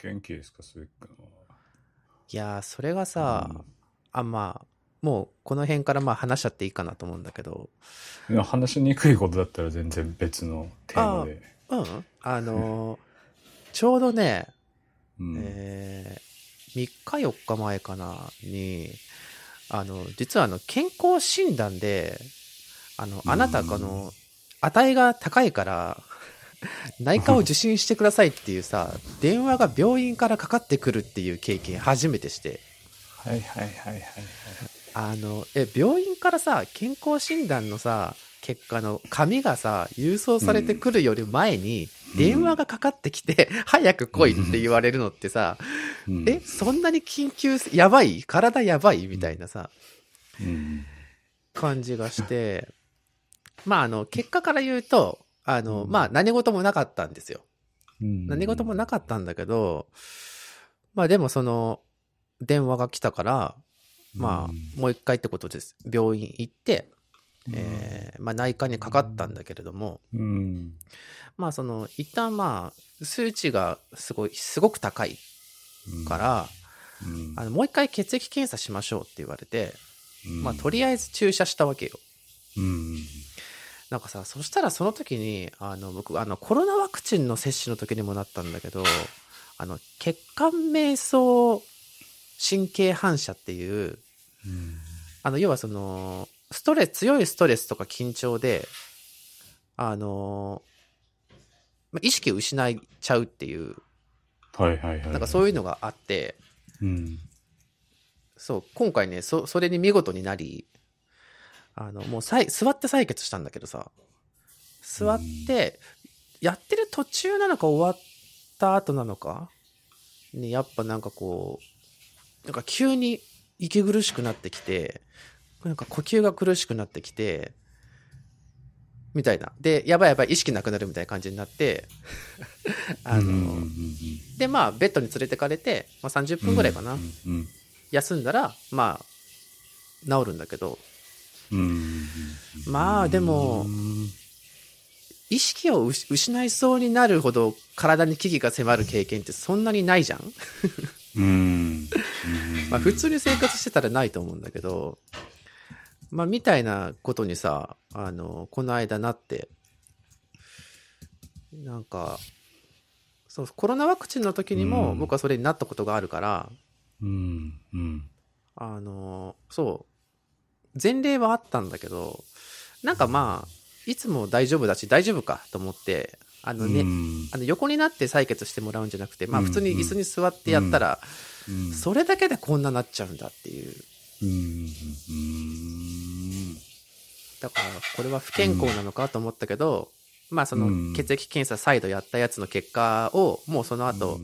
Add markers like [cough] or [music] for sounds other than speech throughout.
元気ですか、そういうのは。いやー、それがさ、うんあ、まあ、もうこの辺からまあ話しちゃっていいかなと思うんだけど、話しにくいことだったら全然別のテーマで。うん。あのーちょうどね、うんえー、3日4日前かなに、あの、実はあの、健康診断で、あの、あなた、あうんの、値が高いから、[laughs] 内科を受診してくださいっていうさ、電話が病院からかかってくるっていう経験初めてして、はいはいはいはいはい。あの、え、病院からさ、健康診断のさ、結果の紙がさ、郵送されてくるより前に、うん。電話がかかってきて、[laughs] 早く来いって言われるのってさ、うん。え、そんなに緊急す、やばい？体やばい？みたいなさ、うん。感じがして、まあ、あの、結果から言うと、あの、うん。まあ、何事もなかったんですよ。うん。何事もなかったんだけど、まあ、でもその、電話が来たから、まあ、もう一回ってことです。病院行って、えーまあ、内科にかかったんだけれども、うん。まあ、その、一旦まあ、数値がすごい、すごく高いうんから、うん。あの、もう一回血液検査しましょうって言われて、うん。まあ、とりあえず注射したわけよ。うんなんかさ、そしたらその時に、あの、僕、あの、コロナワクチンの接種の時にもなったんだけど、あの、血管瞑想神経反射っていう、うんあの、要はその、ストレス、強いストレスとか緊張で、あの、ま意識を失いちゃうっていう、はいはいはい。なんかそういうのがあって、うん。そう、今回ね、そ、それに見事になり、あの、もうさい、座って採血したんだけどさ、座って、やってる途中なのか終わった後なのか？に、やっぱなんかこう、なんか急に息苦しくなってきて、なんか呼吸が苦しくなってきて、みたいな。で、やばいやばい、意識なくなるみたいな感じになって、[laughs] あの、で、まあ、ベッドに連れてかれて、まあ30分ぐらいかな。休んだら、まあ、治るんだけど、まあでもうん意識を失いそうになるほど体に危機が迫る経験ってそんなにないじゃん。うん。[laughs] まあ普通に生活してたらないと思うんだけど、まあみたいなことにさ、あの、この間なって、なんか、そう、コロナワクチンの時にもうん。僕はそれになったことがあるから、うん。うん。あの、そう、前例はあったんだけど、なんかまあ、いつも大丈夫だし大丈夫かと思って、あのね、うん。あの横になって採血してもらうんじゃなくて、まあうん普通に椅子に座ってやったら、うんそれだけでこんななっちゃうんだっていう。だから、これは不健康なのかと思ったけど、まあそのうん。血液検査再度やったやつの結果を、もうその後、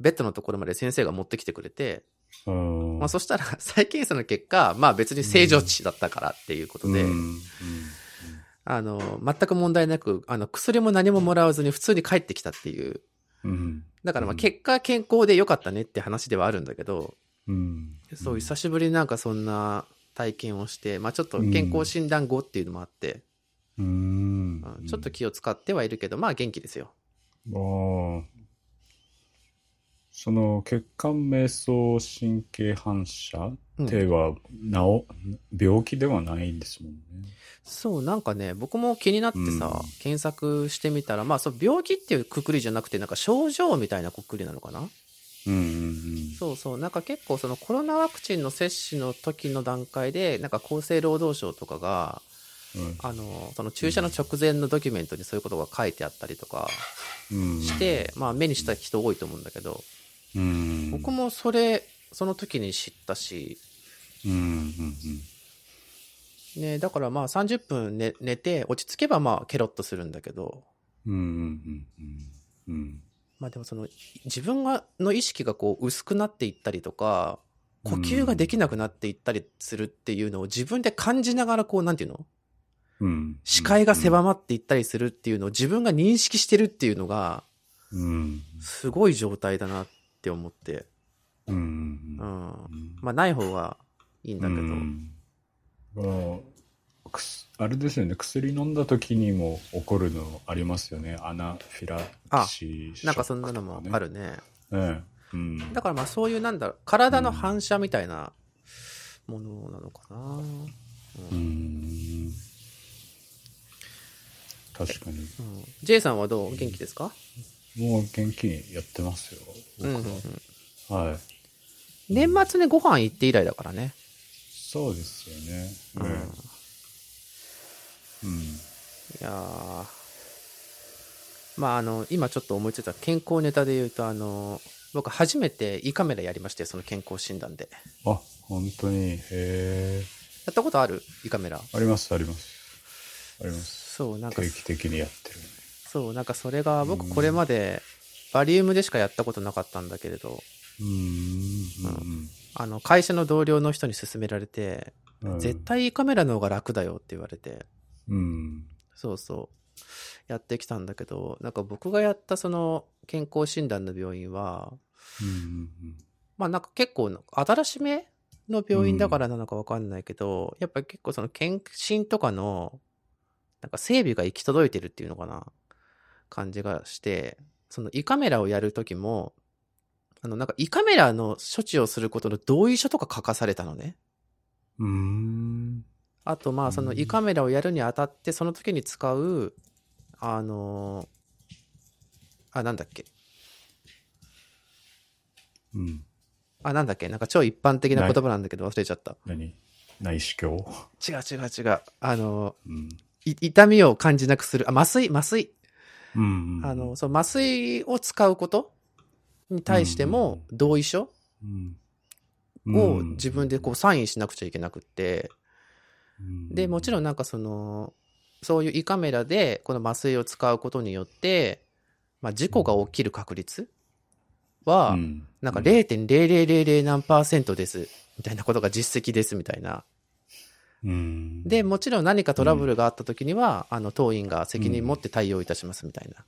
ベッドのところまで先生が持ってきてくれて、うんまあそしたら [laughs] 再検査の結果、まあ別に正常値だったからっていうことで、うん。あの、全く問題なく、あの、薬も何ももらわずに普通に帰ってきたっていう。うん。だからまあうん結果健康で良かったねって話ではあるんだけど、うん。そう、久しぶりになんかそんな体験をして、まあちょっと健康診断後っていうのもあって、うん。うん。ちょっと気を使ってはいるけど、まあ元気ですよ。ああその血管瞑想神経反射うん。っては、なお病気ではないんですもんね。そう、なんかね、僕も気になってさ、うん。検索してみたら、まあそう、病気っていうくくりじゃなくて、なんか症状みたいなくくりなのかな？うんうんそうそう、なんか結構そのコロナワクチンの接種の時の段階で、なんか厚生労働省とかが、うん。あの、その注射の直前のドキュメントにそういうことが書いてあったりとかうん。して、まあ目にした人多いと思うんだけど、うん。僕もそれ、その時に知ったし、うんうんね、だからまあ30分寝寝て落ち着けばまあケロッとするんだけど、うんうんうんうんうん。まあでもその自分がの意識がこう薄くなっていったりとか、呼吸ができなくなっていったりするっていうのを自分で感じながらこうなんていうの？うん視界が狭まっていったりするっていうのを自分が認識してるっていうのがうんすごい状態だなって思って、うんううんん。うんまあない方がいいんだけど、うんまあれですよね薬飲んだ時にも起こるのありますよねアナフィラキシーねなんかそんなのもあるね。ね。うん。だからまあそういうなんだろう、体の反射みたいなものなのかな。うーん。確かに。うん J さんはどう？元気ですか？もう元気にやってますよ。うんうん僕うん。は。はい。年末にご飯行って以来だからね。そうですよね。うん。いうん。やーまああの、今ちょっと思いついた健康ネタで言うと、あの、僕初めて胃カメラやりまして、その健康診断で。あ、本当に？へえ。やったことある？胃カメラ。あります、あります。あります。そう、なんか定、期的にやってる。そう、なんかそれが、僕うん。これまで、バリウムでしかやったことなかったんだけれど、うーん。あの、会社の同僚の人に勧められて、うん。うん。絶対胃カメラの方が楽だよって言われて、うん。そうそう、やってきたんだけど、なんか僕がやったその健康診断の病院は、うんうんまあなんか結構新しめの病院だからなのかわかんないけど、やっぱり結構その検診とかの、なんか整備が行き届いてるっていうのかな、感じがして、その胃カメラをやるときも、あのなんか胃カメラの処置をすることの同意書とか書かされたのね。うん。あとまあその胃カメラをやるにあたってその時に使う、あのあ、なんだっけ。うん。あ、なんだっけ。なんか超一般的な言葉なんだけど忘れちゃった。何？内視鏡？違う違う違う。あのうん。い痛みを感じなくする。あ、麻酔、麻酔。うん。あの、そう、麻酔を使うことに対しても同意書うん、を自分でこうサインしなくちゃいけなくって、うん、で、もちろんなんかその、そういう胃カメラでこの麻酔を使うことによって、まあ事故が起きる確率は、うん、なんか0.0000何パーセントです、みたいなことが実績です、みたいな。うん、で、もちろん何かトラブルがあった時には、あの、当院が責任持って対応いたします、みたいな。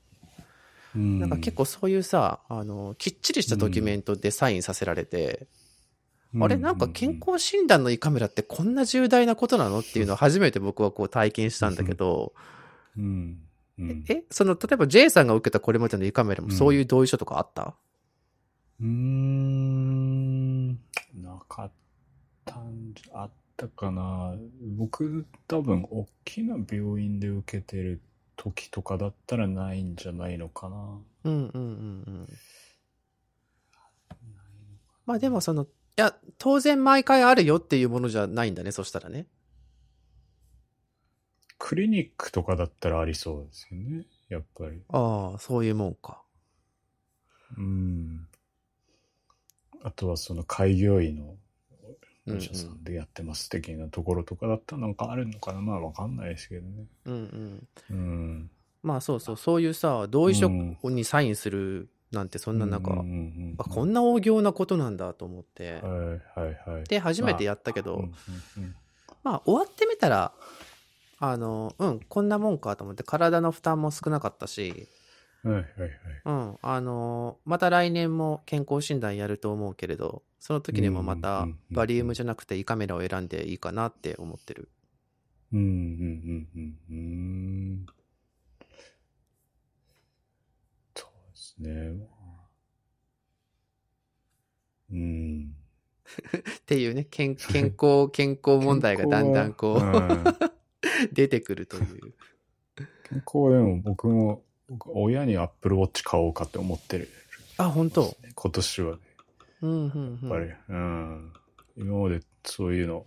うん、なんか結構そういうさ、あの、きっちりしたドキュメントでサインさせられて、うん、あれなんか健康診断の胃カメラってこんな重大なことなのっていうのを初めて僕はこう体験したんだけど、うん、うん、え、その、例えば J さんが受けたこれまでの胃カメラもそういう同意書とかあった、うーん、なかったんじゃ、あったかな。僕、多分、大きな病院で受けてる時とかだったらないんじゃないのかな。うんうんうんうん。まあでもその、いや、当然毎回あるよっていうものじゃないんだね、そしたらね。クリニックとかだったらありそうですよね。やっぱり。ああ、そういうもんか。うん。あとはその開業医のさんでやってます的なところとかだったらなんかあるのかな？まあわかんないですけどね。うんうん。うん。まあそうそう、そういうさ、同意書うんにサインするなんてそんななんか、うんうんうんあこんな大行なことなんだと思って。はいはいはい。で、初めてやったけど、うんうんうんまあ終わってみたら、あの、うん、こんなもんかと思って、体の負担も少なかったし、はいはいはい。うん、あの、また来年も健康診断やると思うけれど、その時にもまうんたバリウムじゃなくて胃カメラを選んでいいかなって思ってる。うんうんうんうんうん。そうですね。うん。っていうね、健健康、健康問題がだんだんこう、うん [laughs] 出てくるという。健康でも僕も僕親にアップルウォッチ買おうかって思ってる。あ、本当今年はね。うん、うん、うん。やっぱり、うん。今までそういうの、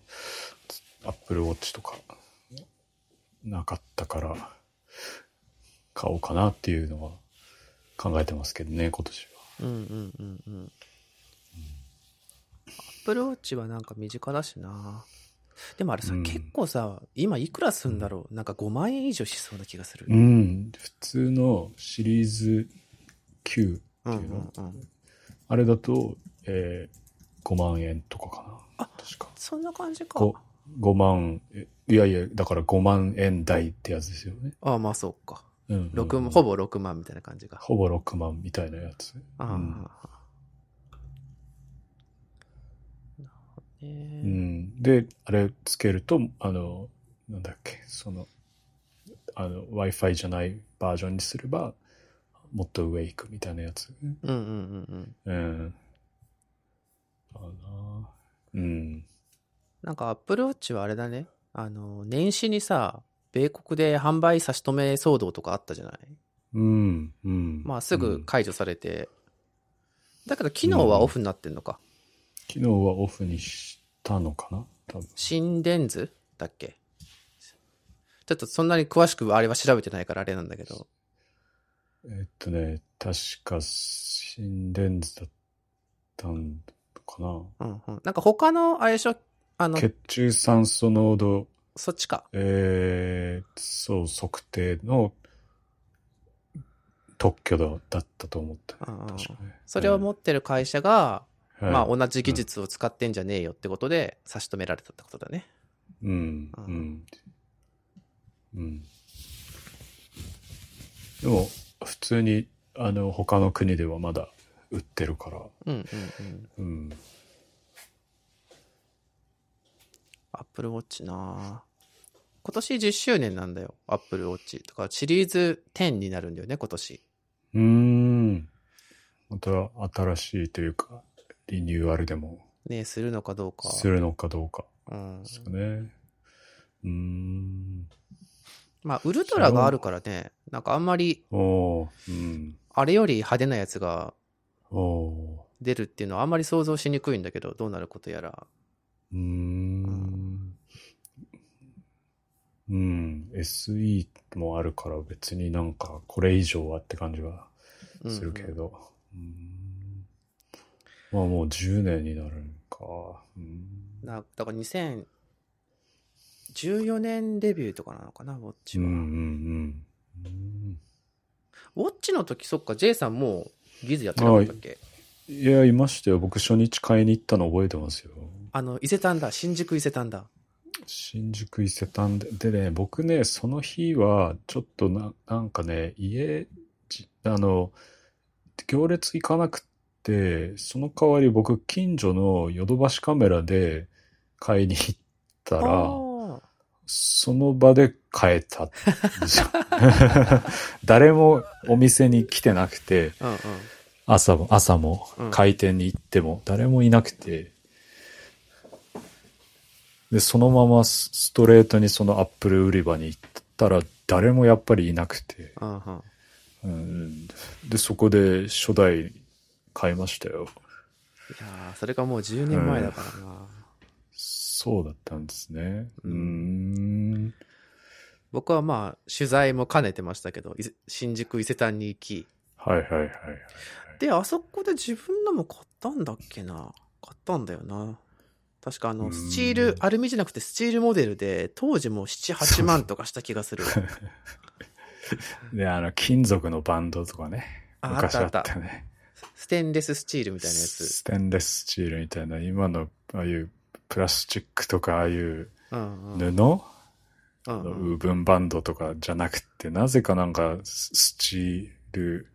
アップルウォッチとか、なかったから、買おうかなっていうのは考えてますけどね、今年は。うん、うん、うん、うん。アップルウォッチはなんか身近だしな。でもあれさ、うん結構さ、今いくらすんだろうなんか5万円以上しそうな気がする。うん。普通のシリーズ9ってうん、いうの、うん、うん。あれだと、えー、5万円とかかな。あ確か。そんな感じか。5, 5万、えいやいや、だから5万円台ってやつですよね。ああ、まあそうか。うんうんほぼ6万みたいな感じが。ほぼ6万みたいなやつ。ああ、うんなるほどねうん、で、あれつけると、あの、なんだっけ、その、あの、Wi-Fi じゃないバージョンにすれば、もっと上行くみたいなやつ。うんうんうんうん。うん。かなうん。なんか Apple Watch はあれだね。あの、年始にさ、米国で販売差し止め騒動とかあったじゃない？うん。うん。まあすうんぐ解除されて。だけど機能はオフになってんのか。昨日はオフにしたのかな？多分。心電図だっけ？ちょっとそんなに詳しくあれは調べてないからあれなんだけど。えっとね、確か心電図だったんかな？うんうん。なんか他の、あれでしょ？あの、血中酸素濃度、そっちか。えー、そう、測定の特許だだったと思った。うんうん確かね。それを持ってる会社が、はいまあ同じ技術を使ってんじゃねえよってことで差し止められたってことだね。うん、ううんん。うん。でも、普通に、あの、他の国ではまだ売ってるから、うんうんうん。うん。Apple Watch な今年10周年なんだよ。Apple Watch。とかシリーズ10になるんだよね、今年。うーん。また新しいというか、リニューアルでもねするのかどうか。するのかどうかうん。ですよね。うーん。まあ、ウルトラがあるからね、なんかあんまり、おー、うん。あれより派手なやつが。出るっていうのはあんまり想像しにくいんだけど、どうなることやら。うーん。うん。SE もあるから別になんかこれ以上はって感じはうんするけど。うん。まあもう10年になるんか。うん。なだから2014年デビューとかなのかな、ウォッチは。うんうんうん。うんウォッチの時、そっか、J さんもうギズやってなかったっけ？いや、いましたよ。僕初日買いに行ったの覚えてますよ。あの、伊勢丹だ。新宿伊勢丹だ。新宿伊勢丹で。でね、僕ね、その日は、ちょっとな、なんかね、家、じあの、行列行かなくその代わり僕、近所のヨドバシカメラで買いに行ったあら、ーその場で買えたんですよ。[laughs] [laughs] 誰もお店に来てなくて、うんうん。朝も、朝もうん開店に行っても誰もいなくて、で、そのままスストレートにそのアップル売り場に行ったら誰もやっぱりいなくて。うん、で、そこで初代買いましたよ。いやーそれがもう10年前だからな。そうだったんですね。うん。僕はまあ、取材も兼ねてましたけど、い新宿伊勢丹に行き、はいはいはい。で、あそこで自分のも買ったんだっけな。買ったんだよな。確かあの、うんスチール、アルミじゃなくてスチールモデルで、当時も7、8万とかした気がする。で、[laughs] あの、金属のバンドとかね。あ昔あっあったあったたね。ステンレススチールみたいなやつ。ステンレススチールみたいな、今の、ああいうプラスチックとか、ああいう。布、うんうんウーブンバンドとかじゃなくて、なぜかなんかススチール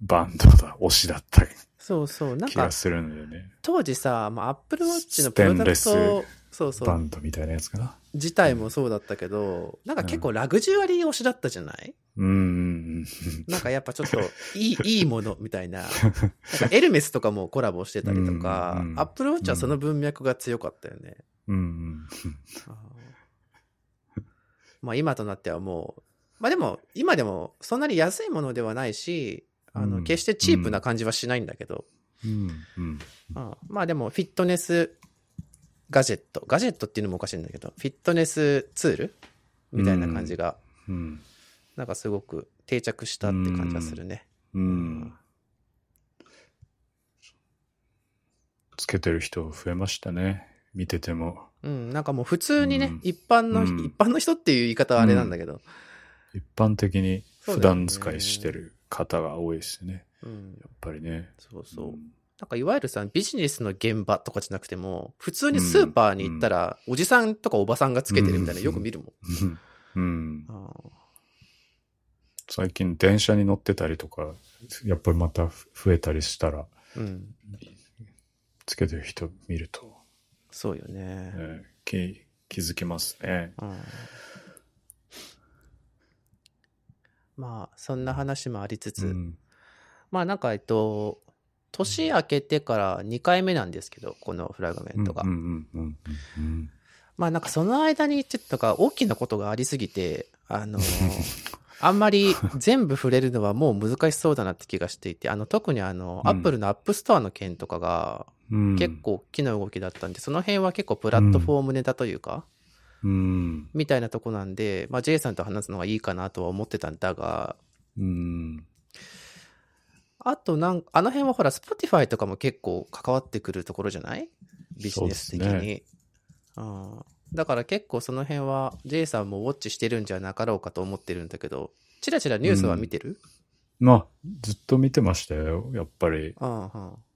バンドだ、推しだったそうそう。なんか気が、するんだよね。当時さ、まあ、アップルウォッチのプロダクト、そうそう、バンドみたいなやつかな。自体もそうだったけど、なんか結構ラグジュアリー推しだったじゃない？うん。なんかやっぱちょっといい、[laughs] いいものみたいな。なんかエルメスとかもコラボしてたりとかうんう、んアップルウォッチはその文脈が強かったよね。うんまあ今となってはもう、まあでも今でもそんなに安いものではないし、あの、うん決してチープな感じはしないんだけど、うんうん。うんまあでもフィットネスガジェット、ガジェットっていうのもおかしいんだけど、フィットネスツール？みたいな感じが、うん。なんかすごく定着したって感じがするね。うん。つけてる人増えましたね。見てても。うん、なんかもう普通にね、うん一般の、うん一般の人っていう言い方はあれなんだけど、一般的に普段使いしてる方が多いですね。うん、やっぱりね。そうそう。んなんかいわゆるさ、ビジネスの現場とかじゃなくても、普通にスーパーに行ったら、おじさんとかおばさんがつけてるみたいなのよく見るもん。[laughs] 最近電車に乗ってたりとか、やっぱりまた増えたりしたら、うん。つけてる人見ると、そうよね。えー気気づきますね。うんまあ、そんな話もありつつ、うん。まあなんか、えっと、年明けてから2回目なんですけど、このフラグメントが。まあなんかその間にちょっとか大きなことがありすぎて、あの、[laughs] あんまり全部触れるのはもう難しそうだなって気がしていて、あの特にあの、うんアップルのアップストアの件とかがうん。結構大きな動きだったんで、その辺は結構プラットフォームネタというか、うん。みたいなとこなんで、まあ J さんと話すのがいいかなとは思ってたんだが、うん。あとなんあの辺はほら、Spotify とかも結構関わってくるところじゃない？ビジネス的に。でうん。だから結構その辺は J さんもウォッチしてるんじゃなかろうかと思ってるんだけど、チラチラニュースは見てる？まあ、ずっと見てましたよ、やっぱり。うんうん。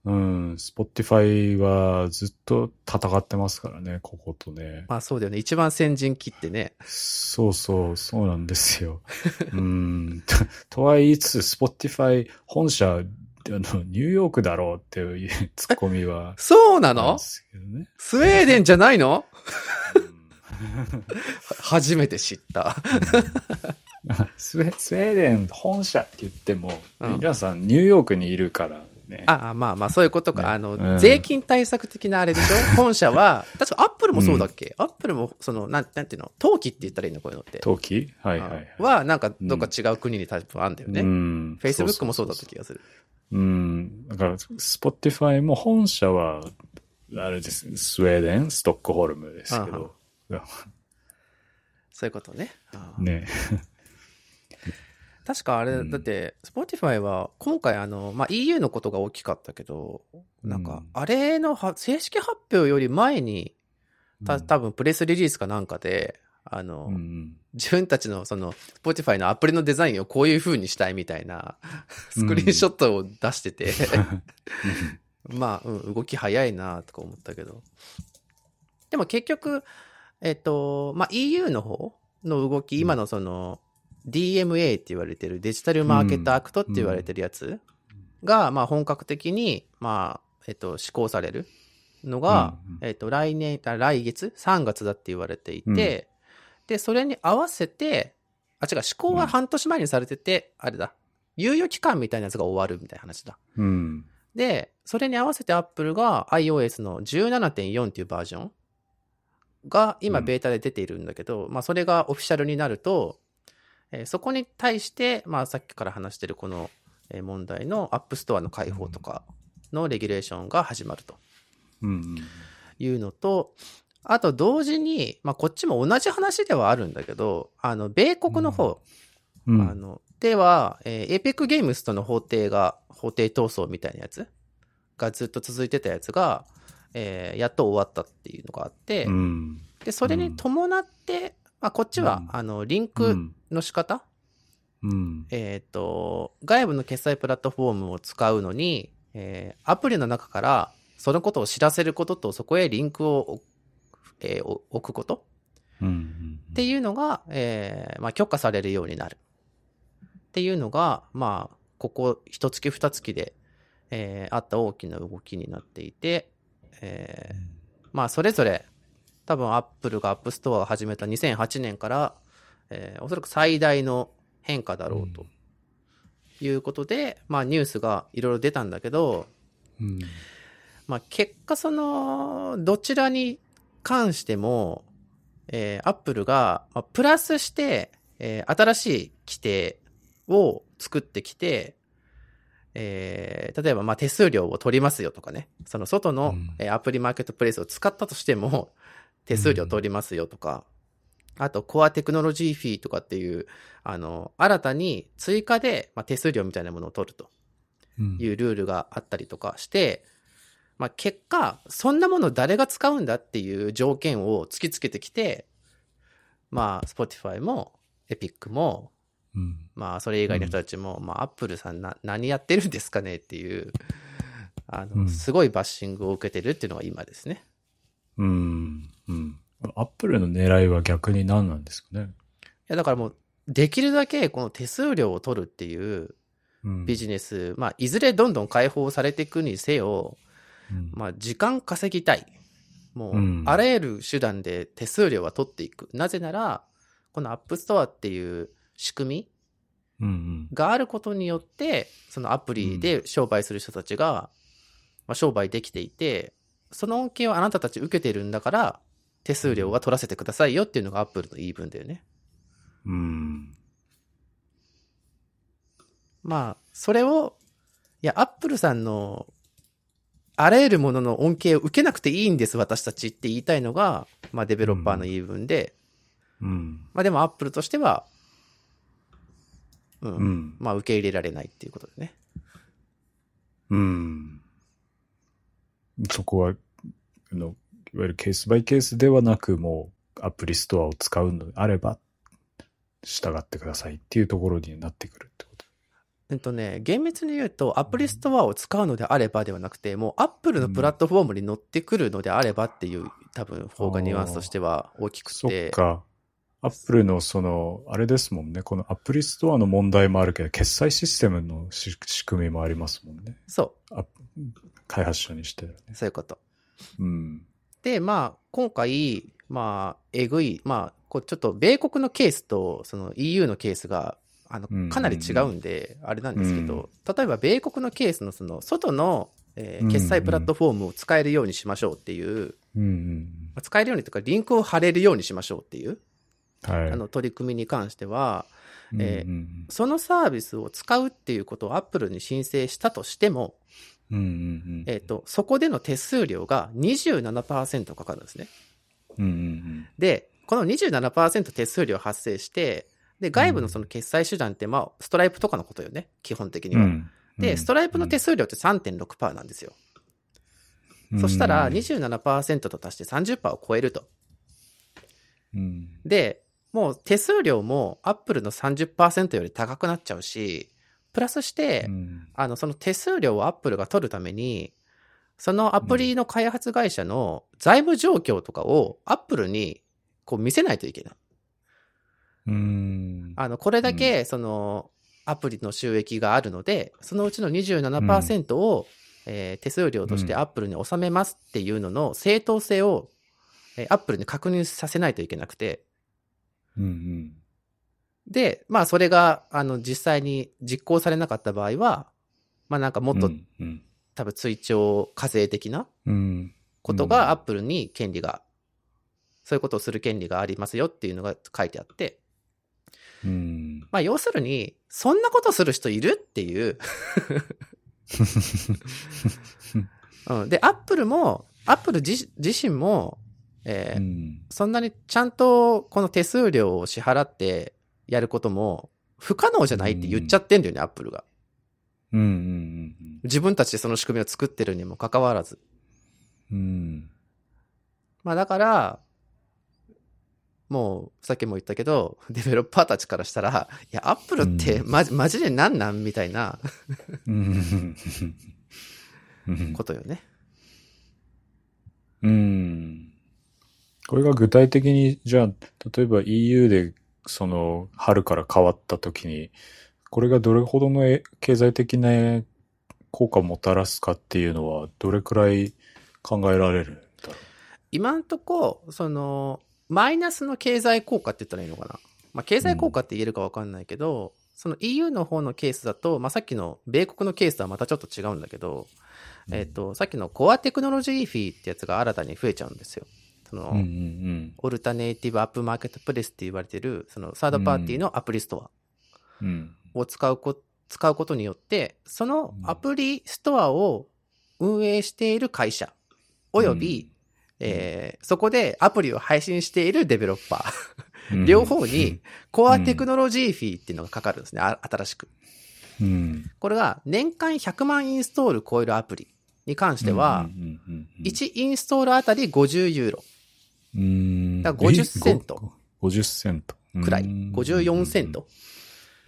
うん。Spotify はずっと戦ってますからね、こことね。まあそうだよね。一番先陣切ってね。そうそう、そうなんですよ。[laughs] うん。ととは言いつつ、Spotify 本社、あの、ニューヨークだろうっていうツッコミは。[laughs] そうなの？スウェーデンじゃないの？うん初めて知った。スウェスウェーデン本社って言っても、うん皆さんニューヨークにいるからね。ああ、まあまあそういうことか。ねあの、うん税金対策的なあれでしょ？[laughs] 本社は、確かアップルもそうだっけ、アップルも、その、なん、なんていうの？登記って言ったらいいの？こういうのって。陶器はいはいはい。は、なんか、どっか違う国に多分あるんだよね。うん。Facebook もそうだった気がする。うん。だから、Spotify も本社は、あれですね、スウェーデン、ストックホルムですけど。そういうことね。ああね。確かあれ、うん。だって、Spotify は今回あの、まあ、EU のことが大きかったけど、なんか、うんあれのは正式発表より前に、た、多分プレスリリースかなんかで、あの、うん。自分たちのその、Spotify のアプリのデザインをこういう風にしたいみたいな、スクリーンショットを出してて、[laughs] まあ、うん、動き早いなとか思ったけど。でも結局、えっと、まあ、EU の方の動き、今のその、DMA って言われてるデジタルマーケットアクトって言われてるやつが、まあ、本格的に、まあ、えっと、施行されるのが、うんうんえっと、来年、あ来月 ?3 月だって言われていて、で、それに合わせて、あ、違う、施行は半年前にされてて、あれだ、猶予期間みたいなやつが終わるみたいな話だ。うん。で、それに合わせて Apple が iOS の17.4っていうバージョンが今うんベータで出ているんだけど、まあそれがオフィシャルになると、えーそこに対して、まあさっきから話してるこのえー問題の App Store の開放とかのレギュレーションが始まるとうん。いうのと、あと同時に、まあこっちも同じ話ではあるんだけど、あの、米国の方、うん。あの、では、えー、APEC ゲームスとの法廷が、法廷闘争みたいなやつがずっと続いてたやつが、えーやっと終わったっていうのがあって、うん。で、それに伴って、まあ、こっちは、うんあの、リンうクん。の仕方、うん。えっ、と、外部の決済プラットフォームを使うのに、えーアプリの中から、そのことを知らせることと、そこへリンクを、えーお置くこと？うん。っていうのが、えーまあ、許可されるようになる。っていうのが、まあ、ここ一月二月で、えーあった大きな動きになっていて、えーまあ、それぞれ、多分アップルがアップストアを始めた2008年から、えーおそらく最大の変化だろうということで、まあ、ニュースがいろいろ出たんだけど、うん。まあ、結果その、どちらに関しても、えー、アップルが、まあ、プラスして、えー新しい規定を作ってきて、えー例えば、まあ、手数料を取りますよとかね。その外の、うんえーアプリマーケットプレイスを使ったとしても、手数料取りますよとか、あと、コアテクノロジーフィーとかっていう、あの、新たに追加で、まあ、手数料みたいなものを取ると。うんいうルールがあったりとかして、まあ、結果、そんなもの誰が使うんだっていう条件を突きつけてきて、まあ、Spotify も、Epic も、うん。まあ、それ以外の人たちも、まあ、Apple さんな、何やってるんですかねっていう、あの、うんすごいバッシングを受けてるっていうのが今ですね。うん。うん。アップルの狙いは逆に何なんですかね？いや、だからもう、できるだけこの手数料を取るっていううん。ビジネス、まあ、いずれどんどん解放されていくにせよ、うんまあ、時間稼ぎたい。もう、うんあらゆる手段で手数料は取っていく。なぜなら、このアップストアっていう仕組みうんうん。があることによって、そのアプリで商売する人たちが、まあ、商売できていて、その恩恵をあなたたち受けてるんだから、手数料は取らせてくださいよっていうのがアップルの言い分だよね。うん。まあ、それを、いや、アップルさんの、あらゆるものの恩恵を受けなくていいんです、私たちって言いたいのが、まあ、デベロッパーの言い分で、うん。まあでもアップルとしては、うん、うん。まあ受け入れられないっていうことでね。うん。そこは、あの、いわゆるケースバイケースではなく、もうアプリストアを使うのであれば、従ってくださいっていうところになってくるってこと。えっとね、厳密に言うと、アプリストアを使うのであればではなくて、もうアップルのプラットフォームに乗ってくるのであればっていう、多分方がニュアンスとしては大きくそてっ。か。アップルのその、あれですもんね。このアプリストアの問題もあるけど、決済システムのし仕組みもありますもんね。そ開発者にしてるねう、。そういうこと。うん。で、まあ、今回、まあ、えぐい、まあ、こうちょっと米国のケースと、その EU のケースが、あのかなり違うんで、あれなんですけど、例えば米国のケースのその、外の、え決済プラットフォームを使えるようにしましょうっていう、まあ使えるようにというか、リンクを貼れるようにしましょうっていう。あの、取り組みに関しては、えそのサービスを使うっていうことをアップルに申請したとしても、うんうんうん。えっ、と、そこでの手数料が27%かかるんですね。うんうんで、この27%手数料発生して、で、外部のその決済手段って、まあ、ストライプとかのことよね、基本的にうん。は。うんで、ストライプの手数料って3.6%なんですよ。そしたら、27%と足して30%を超えると。うんで、もう手数料もアップルの30%より高くなっちゃうし、プラスして、うんあの、その手数料をアップルが取るために、そのアプリの開発会社の財務状況とかをアップルにこう見せないといけない。うん。あの、これだけ、その、アプリの収益があるので、そのうちの27%を、えー手数料としてアップルに納めますっていうのの正当性を、えーアップルに確認させないといけなくて、うんうん。で、まあそれが、あの、実際に実行されなかった場合は、まあなんかもっと、うんうん多分追徴課税的なうん。ことがアップルに権利が、そういうことをする権利がありますよっていうのが書いてあって、うん。まあ要するに、そんなことする人いる？っていう。[laughs] うん、で、アップルも、アップル自自身も、えーうんそんなにちゃんとこの手数料を支払ってやることも不可能じゃないって言っちゃってんだよね、アップルが。うんうん自分たちでその仕組みを作ってるにもかかわらず。うん。うん。まあだから、もう、さっきも言ったけど、デベロッパーたちからしたら、いや、アップルって、うんまじ、マジでなんなんみたいなうんうんことよね。うん。これが具体的に、じゃあ、例えば EU で、その、春から変わった時に、これがどれほどのえ経済的な効果をもたらすかっていうのは、どれくらい考えられるんだろ今んとこ、その、マイナスの経済効果って言ったらいいのかな？まあ、経済効果って言えるかわかんないけど、その EU の方のケースだと、まあ、さっきの米国のケースとはまたちょっと違うんだけど、うんえっ、と、さっきのコアテクノロジーフィーってやつが新たに増えちゃうんですよ。その、う。うんうんオルタネイティブアップマーケットプレスって言われてる、そのサードパーティーのアプリストアうん。うん。を使うこ、使うことによって、そのアプリストアを運営している会社、および、えーそこでアプリを配信しているデベロッパー、うん両方に、コアテクノロジーフィーっていうのがかかるんですね、あ新しく。うん。これが年間100万インストール超えるアプリに関しては、うんうんうんうん、1インストールあたり50ユーロうん。だから50セントえ。ご50セント。くらい、うん54セント。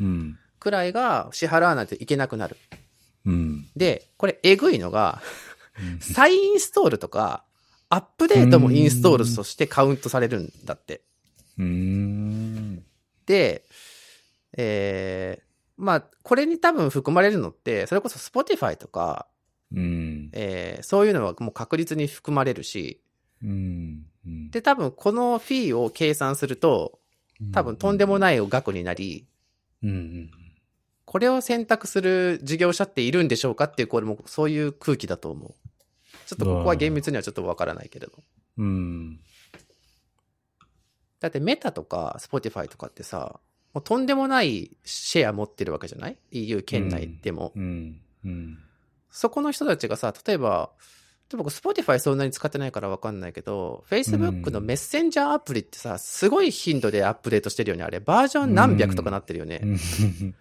うん。くらいが支払わないといけなくなる。うん。で、これえぐいのが、うん再インストールとか、アップデートもインストールとしてカウントされるんだって。うん。で、えー、まあ、これに多分含まれるのって、それこそ Spotify とか、うん。えーそういうのはもう確実に含まれるし、うん。うん、で、多分このフィーを計算すると、多分とんでもい。ない額になり、うん。これを選択する事業者っているんでしょうかっていう、これもそういう空気だと思う。ちょっとここは厳密にはちょっとわからないけれど。うん。だってメタとか Spotify とかってさ、もうとんでもないシェア持ってるわけじゃない ?EU 圏内でも。うん。うん。そこの人たちがさ、例えば、で僕、 Spotify そんなに使ってないからわかんないけど、Facebook のメッセンジャーアプリってさ、すごい頻度でアップデートしてるよね、あれ。バージョン何百とかなってるよね。うん。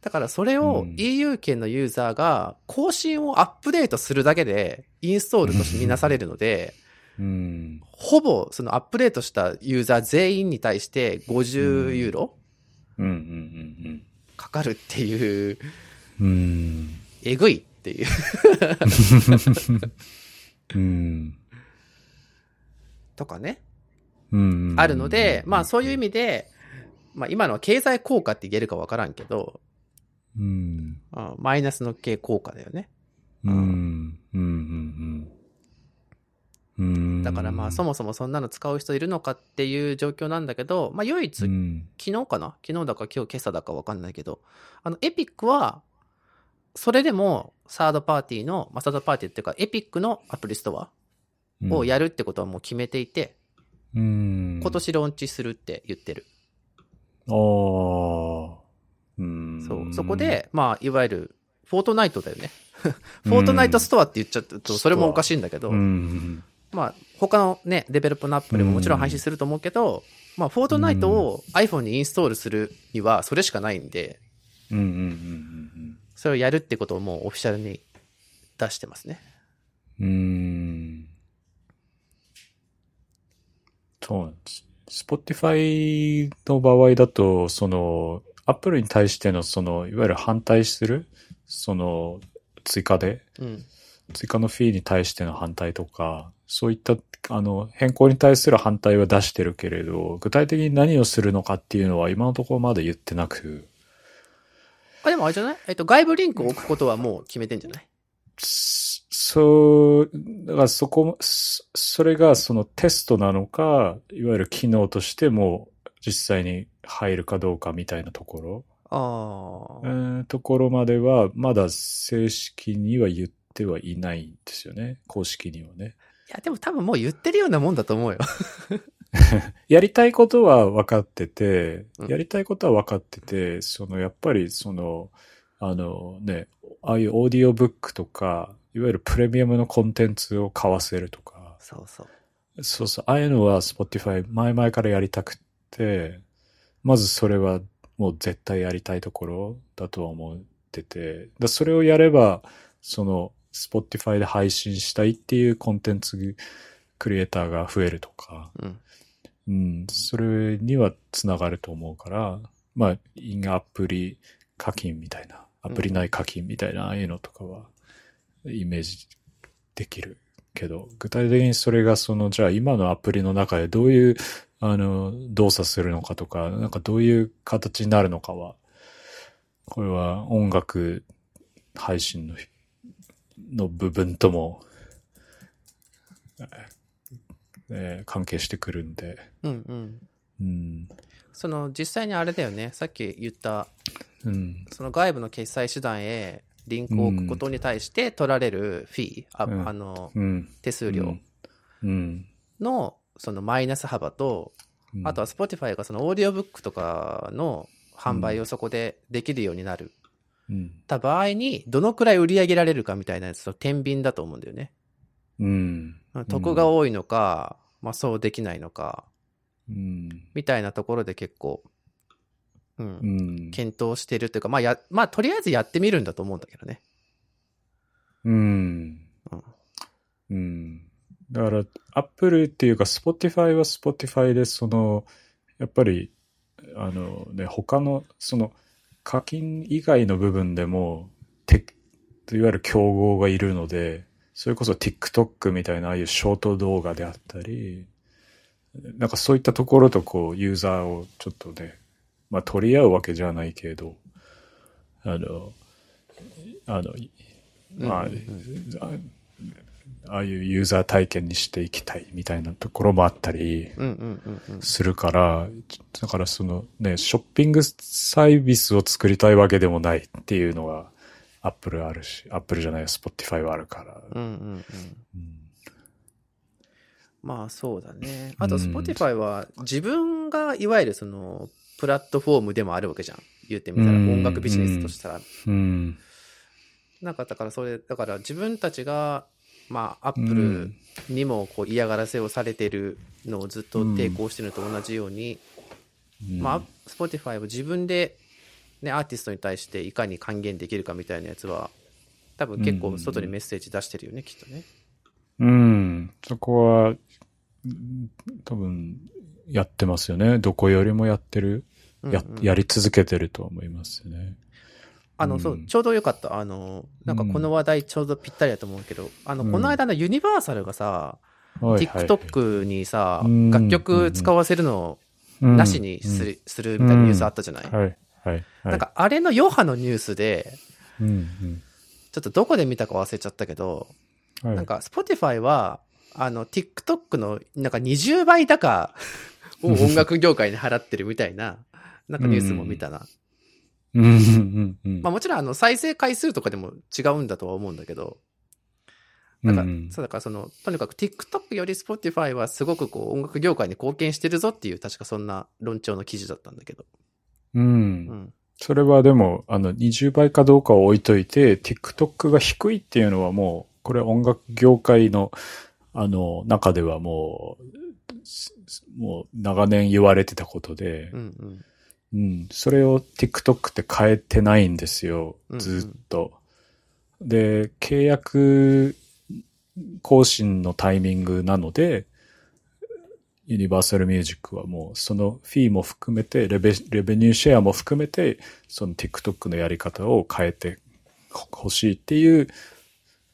だからそれをうん EU 圏のユーザーが更新をアップデートするだけでインストールとしてみなされるので、[laughs] うん。ほぼそのアップデートしたユーザー全員に対して50ユーロ。かかるっていう、うん。えぐいっていう。[laughs] うん。とかね。うん。あるので、まあそういう意味で、まあ今のは経済効果って言えるかわからんけど、うん。あマイナスの系効果だよね。うん。うん。うん。うん。だからまあそもそもそんなの使う人いるのかっていう状況なんだけど、まあ唯一、うん。昨日かな？昨日だか今日今朝だかわかんないけど、あのエピックは、それでもサードパーティーの、まあサードパーティーっていうかエピックのアプリストアをやるってことはもう決めていて、うん。今年ローンチするって言ってる。ああ。うん。そう。そこ、で、まあいわゆる、フォートナイトだよね。[laughs] フォートナイトストアって言っちゃうと、それもおかしいんだけど、うん。まあ、他のね、デベロップのアプリももちろん配信すると思うけど、まあ、フォートナイトを iPhone にインストールするには、それしかないんで、うん。うん。うん。それをやるってことをもうオフィシャルに出してますね。うん。そうなんです。Spotify の場合だと、その、Apple に対しての、その、いわゆる反対する、その、追加で、うん。追加のフィーに対しての反対とか、そういった、あの、変更に対する反対は出してるけれど、具体的に何をするのかっていうのは今のところまだ言ってなく、あ、でもあれじゃない？えっと、外部リンクを置くことはもう決めてんじゃない？そそう、だからそこも、そそれがそのテストなのか、いわゆる機能としても実際に入るかどうかみたいなところ、ああ。えーところまではまだ正式には言ってはいないんですよね。公式にはね。いや、でも多分もう言ってるようなもんだと思うよ。[laughs] やりたいことは分かっててう、ん。やりたいことは分かってて、そのやっぱりその、あのね、ああいうオーディオブックとか、いわゆるプレミアムのコンテンツを買わせるとか、そうそう。そうそう、ああいうのは Spotify 前々からやりたくって、まずそれはもう絶対やりたいところだとは思ってて、だそれをやれば、その Spotify で配信したいっていうコンテンツクリエイターが増えるとか、うん。うん、それにはつながると思うから、まあ、インアプリ課金みたいな、アプリ内課金みたいな、ああいうのとかは、イメージできるけど、具体的にそれがその、じゃあ今のアプリの中でどういう、あの、動作するのかとか、なんかどういう形になるのかは、これは音楽配信の、の部分とも、えー関係してくるんで、うんうん。うん。その、実際にあれだよね。さっき言った、うん。その外部の決済手段へリンクを置くことに対して取られるフィー、あうんあの、うん。手数料うん。の、そのマイナス幅と、うん。あとは Spotify がそのオーディオブックとかの販売をそこでできるようになる。うん。た場合に、どのくらい売り上げられるかみたいなやつの天秤だと思うんだよね。うん。得が多いのか、まあそうできないのか、うん。みたいなところで結構、うん、うん。検討してるというか、まあや、まあとりあえずやってみるんだと思うんだけどね。うんうん。うん。だから、アップルっていうか、Spotify は Spotify で、その、やっぱり、あのね、他の、その、課金以外の部分でも、て、いわゆる競合がいるので、それこそ TikTok みたいなああいうショート動画であったり、なんかそういったところとこう、ユーザーをちょっとね、まあ取り合うわけじゃないけど、あの、あの、まあ、あああいうユーザー体験にしていきたいみたいなところもあったり。するから、だからそのね、ショッピングサービスを作りたいわけでもないっていうのが、アップルあるし、アップルじゃない、 Spotify はあるから。うんうんうん。うんまあそうだね。あと、うん Spotify は自分がいわゆるその、プラットフォームでもあるわけじゃん。言ってみたら、うん音楽ビジネスとしたら。うん。なんかだからそれ、だから自分たちが、まあ、アッうプルんにもこう嫌がらせをされてるのをずっと抵抗してるのと同じように、うんまあ、Spotify は自分で、ね、アーティストに対していかに還元できるかみたいなやつは、多分結構外にメッセージ出してるよね、きっとね。うん。そこは、うん多分、やってますよね。どこよりもやってる。やうんうん、やり続けてると思いますよね。あの、うんそう、ちょうどよかった。あの、なんかこの話題ちょうどぴったりだと思うけど、あの、うんこの間のユニバーサルがさ、はいはい TikTok にさ、うん楽曲使わせるのうんなしにする,、するみたいなニュースあったじゃない、はい、はい、はい。なんかあれの余波のニュースで、うん、うん。ちょっとどこで見たか忘れちゃったけど、はい、なんか Spotify は、あの、TikTok のなんか20倍高を音楽業界に払ってるみたいな、なんかニュースも見たな。うん、うん、うん。まあもちろんあの再生回数とかでも違うんだとは思うんだけど、だから、うんそうだからその、とにかく TikTok より Spotify はすごくこう音楽業界に貢献してるぞっていう確かそんな論調の記事だったんだけど。う。うんん。それはでも、あの、20倍かどうかを置いといて、TikTok が低いっていうのはもう、これ音楽業界の、あの、中ではもう、すもう長年言われてたことでう、んうん。うん、それを TikTok って変えてないんですようんう、んずっと。で、契約更新のタイミングなので、ユニバーサルミュージックはもうそのフィーも含めて、レベレベニューシェアも含めて、その TikTok のやり方を変えてほしいっていう、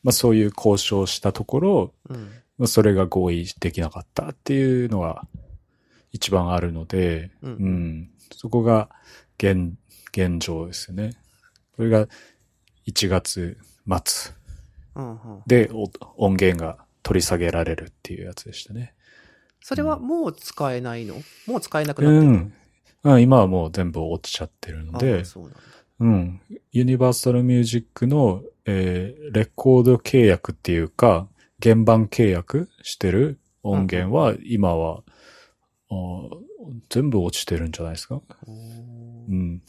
まあそういう交渉をしたところ、うん。まあそれが合意できなかったっていうのが一番あるので、うんうんそこが現、現状ですよね。これが1月末うんうん。でお音源が取り下げられるっていうやつでしたね。それはもう使えないの？もう使えなくなうってる？のん。うん今はもう全部落ちちゃってるのあであ、そうなんだ。うん。ユニバーサルミュージックの、えーレコード契約っていうか、原版契約してる音源は、今は、あー全部落ちてるんじゃないですか？うん。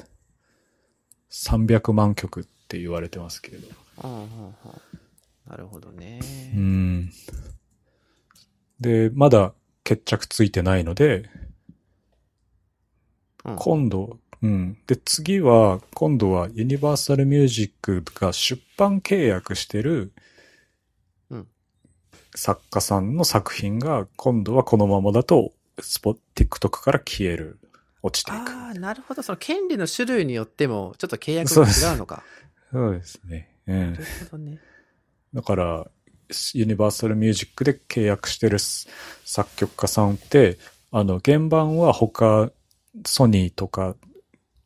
300万曲って言われてますけれど。うんうんうんなるほどね。うん。で、まだ決着ついてないので、うん今度、うん。で、次は、今度はユニバーサルミュージックが出版契約してるうん作家さんの作品が、今度はこのままだと、スポ、TikTok から消える。落ちていく。ああ、なるほど。その権利の種類によっても、ちょっと契約が違うのか。そうですね。うんな。るほどね。だから、ユニバーサルミュージックで契約してる作曲家さんって、あの、原版は他、ソニーとか、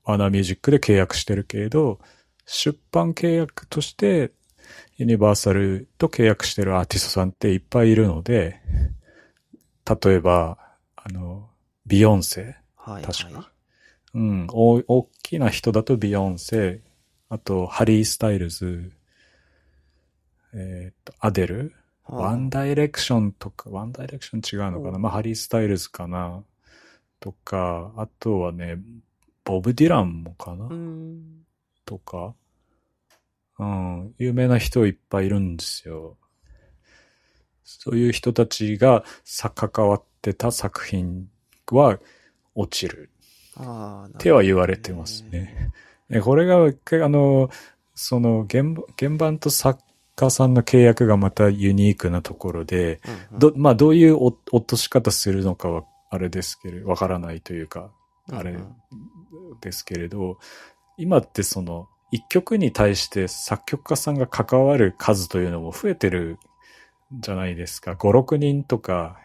ワーナーミュージックで契約してるけれど、出版契約として、ユニバーサルと契約してるアーティストさんっていっぱいいるので、例えば、あの、ビヨンセ、はい、確か。はい。うん、お大きな人だとビヨンセ、あと、ハリー・スタイルズ、えっ、と、アデル、ワンダイレクションとか、ワンダイレクション違うのかな？う。んまあ、ハリー・スタイルズかな？とか、あとはね、ボブ・ディランもかな、うん。とか、うん、有名な人いっぱいいるんですよ。そういう人たちがさ関わってた作品は落ちる。ああ、っては言われてますね。えこれが、あの、その原原版と作家さんの契約がまたユニークなところで、うんうんど、まあどういう落落とし方するのかはあれですけれど、わからないというか、あれうんうんですけれど、今ってその一曲に対して作曲家さんが関わる数というのも増えてるじゃないですか。5、6人とか、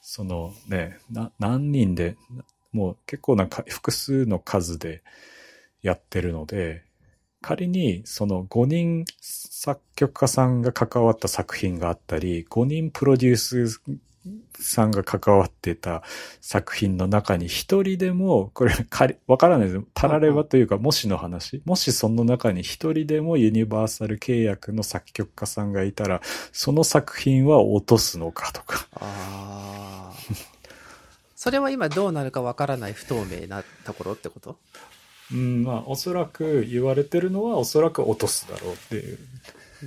そのね、な何人で、もう結構なか複数の数でやってるので、仮にその5人作曲家さんが関わった作品があったり、5人プロデュースさんが関わってた作品の中に一人でも、これ、わからないです。たらればというか、もしの話。もしその中に一人でもユニバーサル契約の作曲家さんがいたら、その作品は落とすのかとか。ああ。それは今どうなるかわからない不透明なところってこと？うん、まあ、おそらく言われてるのは、おそらく落とすだろうっていう。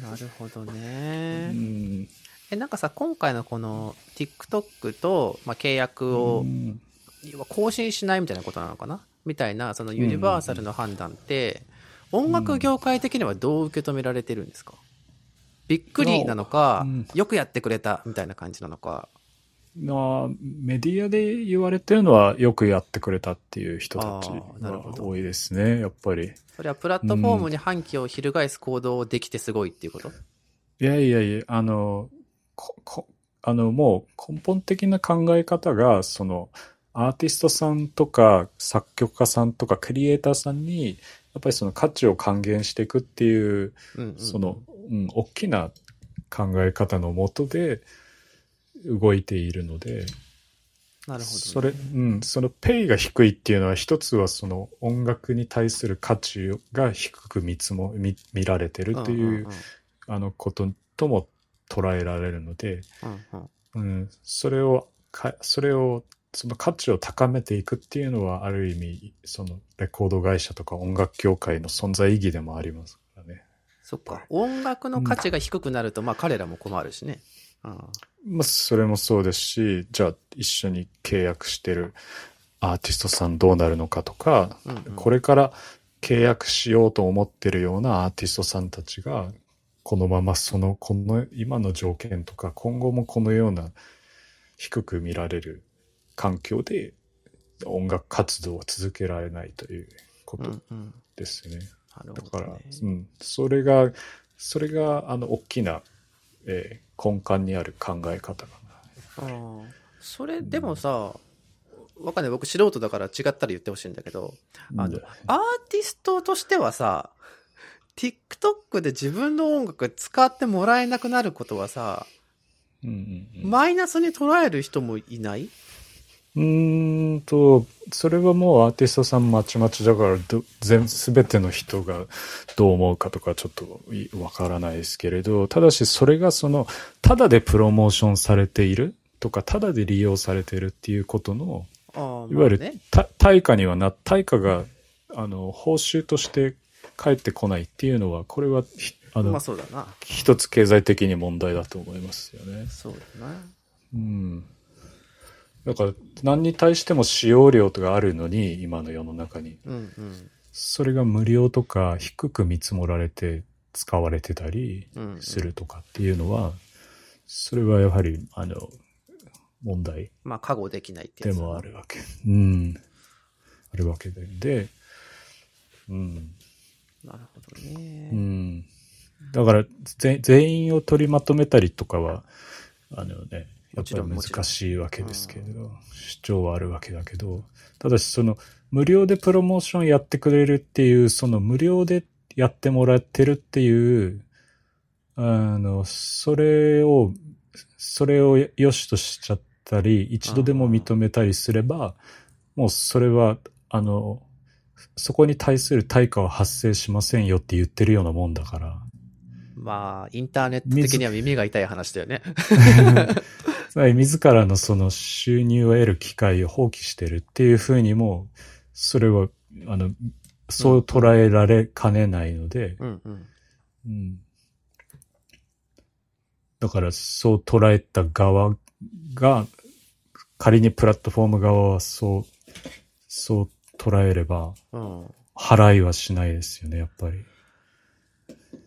なるほどうね。ん。え、なんかさ、今回のこの TikTok と、まあ、契約をうん要は更新しないみたいなことなのかなみたいな、そのユニバーサルの判断って、音楽業界的にはどう受け止められてるんですか？びっくりなのか、うんよくやってくれたみたいな感じなのか。まあ、メディアで言われてるのはよくやってくれたっていう人たちが多いですね、やっぱり。それはプラットフォームに反旗を翻す行動をできてすごいっていうこと、いやいやいや、あの、ここあの、もう根本的な考え方が、その、アーティストさんとか作曲家さんとかクリエイターさんに、やっぱりその価値を還元していくっていう、うんうん。その、うん、大きな考え方のもとで動いているので、なるほど、ね。それ、うん、そのペイが低いっていうのは一つはその音楽に対する価値が低く見つも見見られてるという、うんうんあのこととも捉えられるので、うんうんうん、それをかそれをその価値を高めていくっていうのはある意味そのレコード会社とか音楽協会の存在意義でもありますからね。そっか。音楽の価値が低くなると、まあ彼らも困るしね。うんまあ、それもそうですし、じゃあ一緒に契約してるアーティストさんどうなるのかとか、うんうんこれから契約しようと思ってるようなアーティストさんたちが、このままその、この今の条件とか、今後もこのような低く見られる環境で音楽活動を続けられないということうんうん。ですね。だから。うん、それが、それが、あの、大きな、えー根幹にある考え方かな。ああそれでもさ、わかんない。僕素人だから違ったら言ってほしいんだけど、あのうんアーティストとしてはさ、TikTok で自分の音楽使ってもらえなくなることはさ、うんうんうんマイナスに捉える人もいない？うーんと、それはもうアーティストさんまちまちだから、ど全、すべての人がどう思うかとかちょっといわからないですけれど、ただしそれがその、ただでプロモーションされているとか、ただで利用されているっていうことの、ああいわゆる対価にはな、対価が、あの、報酬として返ってこないっていうのは、これは、ひあの、まあそうだな。一つ経済的に問題だと思いますよね。そうだな。うん。だから何に対しても使用料とかあるのに、今の世の中に。うんうん。それが無料とか低く見積もられて使われてたりうんうんするとかっていうのは、それはやはり、あの、問題まあ、加護できないってでもあるわけ。うん。あるわけで。で、うん。なるほどね。うん。だから、ぜ全員を取りまとめたりとかは、あのね、やっぱり難しいわけですけれど、主張はあるわけだけど、ただしその、無料でプロモーションやってくれるっていう、その無料でやってもらってるっていう、あの、それを、それを良しとしちゃったり、一度でも認めたりすれば、もうそれは、あの、そこに対する対価は発生しませんよって言ってるようなもんだから。まあ、インターネット的には耳が痛い話だよね。[laughs] 自らのその収入を得る機会を放棄してるっていうふうにも、それは、あの、そう捉えられかねないので、うんうん。うん。だからそう捉えた側が、仮にプラットフォーム側はそう、そう捉えれば、うん。払いはしないですよね、やっぱり。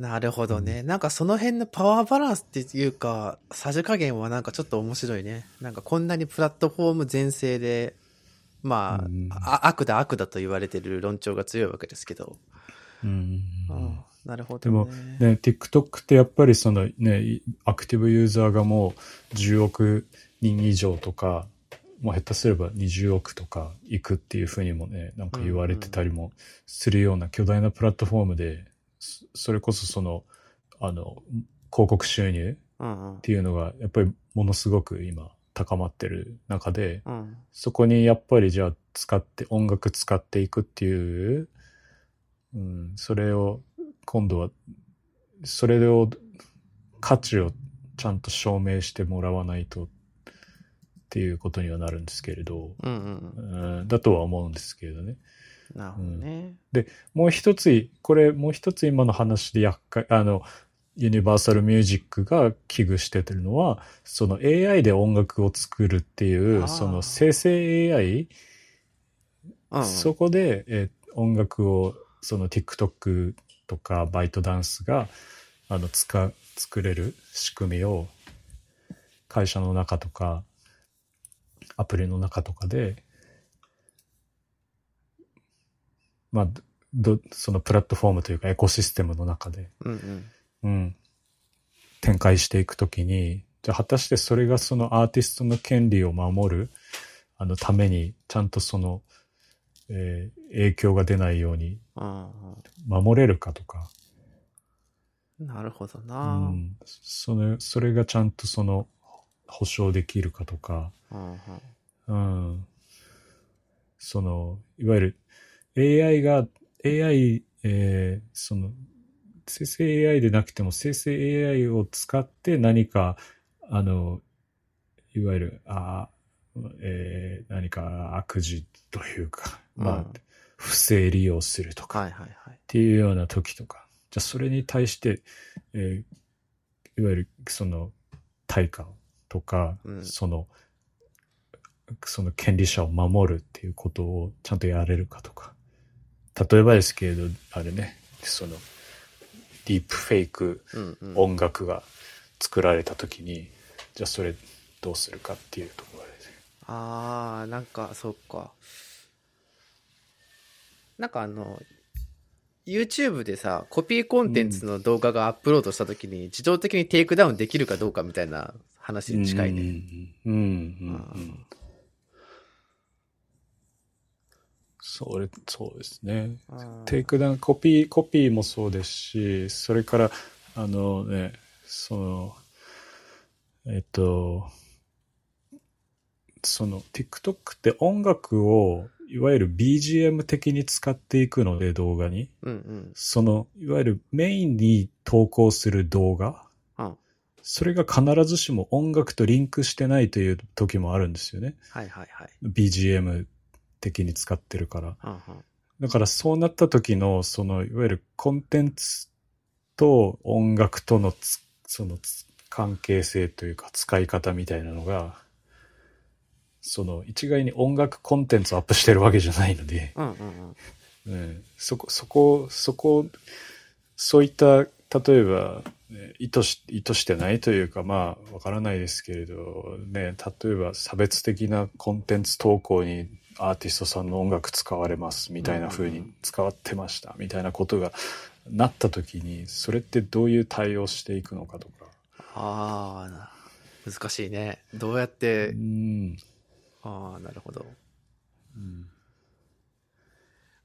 なるほどね。なんかその辺のパワーバランスっていうか、さじ加減はなんかちょっと面白いね。なんかこんなにプラットフォーム全盛で、まあ、うんあ悪だ悪だと言われてる論調が強いわけですけど。うん。ああなるほでどね。もね、TikTok ってやっぱりそのね、アクティブユーザーがもう10億人以上とか、もう下手すれば20億とかいくっていうふうにもね、なんか言われてたりもするような巨大なプラットフォームで、そそれこそその、あの、広告収入うんっていうのが、やっぱりものすごく今高まってる中で、うん。うん。そこにやっぱりじゃあ使って、音楽使っていくっていう、うん、それを、今度は、それを、価値をちゃんと証明してもらわないとっていうことにはなるんですけれど、うんうんうん、だとは思うんですけれどね。うん。なるほどね。もう一つ、これもう一つ今の話で厄介、あの、ユニバーサルミュージックが危惧しててるのは、その AI で音楽を作るっていう、その生成 AI、うんうん。そこで、えー音楽を、その TikTok とかバイトダンスが、あの、使う、作れる仕組みを、会社の中とか、アプリの中とかで、まあ、ど、そのプラットフォームというかエコシステムの中で、うんうん。うん、展開していくときに、じゃあ果たしてそれがそのアーティストの権利を守る、あのために、ちゃんとその、えー影響が出ないようにうん守れるかとか、うん。なるほどうな。ん、その、それがちゃんとその、保証できるかとか。うん、その、いわゆる AI が、AI、えーその、生成 AI でなくても生成 AI を使って何か、あの、いわゆる、あえー何か悪事というか、まあ、うん不正利用するとか、はいはいはい。っていうような時とか、じゃあそれに対して、えーいわゆるその対価とか、うんその、その権利者を守るっていうことをちゃんとやれるかとか。例えばですけれど、あれね、その、ディープフェイクうんうん。音楽が作られた時に、じゃあそれどうするかっていうところで、あー、なんか、そっか。なんかあの、YouTube でさ、コピーコンテンツの動画がアップロードしたときに、自動的にテイクダウンできるかどうかみたいな話に近いね。ね。うん、うん、うんうん。それ、そうですね。うんテイクダウン、コピー、コピーもそうですし、それから、あのね、その、えっと、その TikTok って音楽をいわゆる BGM 的に使っていくので動画に、うんうん。そのいわゆるメインに投稿する動画、うんそれが必ずしも音楽とリンクしてないという時もあるんですよね。はいはいはい。BGM 的に使ってるから。うんうんだからそうなった時の、その、いわゆるコンテンツと音楽とのつ、そのつ関係性というか使い方みたいなのが、その一概に音楽コンテンツをアップしてるわけじゃないので、うんうんうん。うん、そこ、そこ、そこ、そういった、例えば、ね意図し、意図してないというか、まあ、わからないですけれど、ね、例えば差別的なコンテンツ投稿にアーティストさんの音楽使われますみたいな風に使わってましたみたいなことがなった時に、それってどういう対応していくのかとか。あーな、難しいね。どうやってう、ん。ああ、なるほど。うん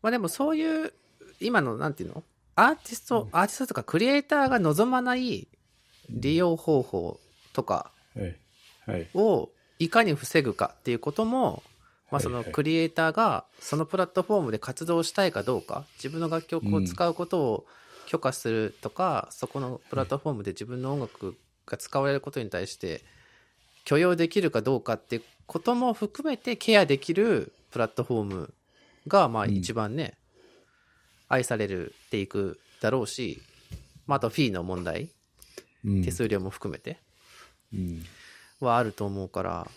まあでもそういう、今の、なんていうの？アーティスト、アーティストとかクリエイターが望まない利用方法とかはい。はい。をいかに防ぐかっていうことも、まあそのクリエイターがそのプラットフォームで活動したいかどうか、自分の楽曲を使うことを許可するとか、そこのプラットフォームで自分の音楽が使われることに対して許容できるかどうかってことも含めてケアできるプラットフォームが、まあうん一番ね、愛されるっていくだろうし、まああとフィーの問題、うん手数料も含めてうん。はあると思うから、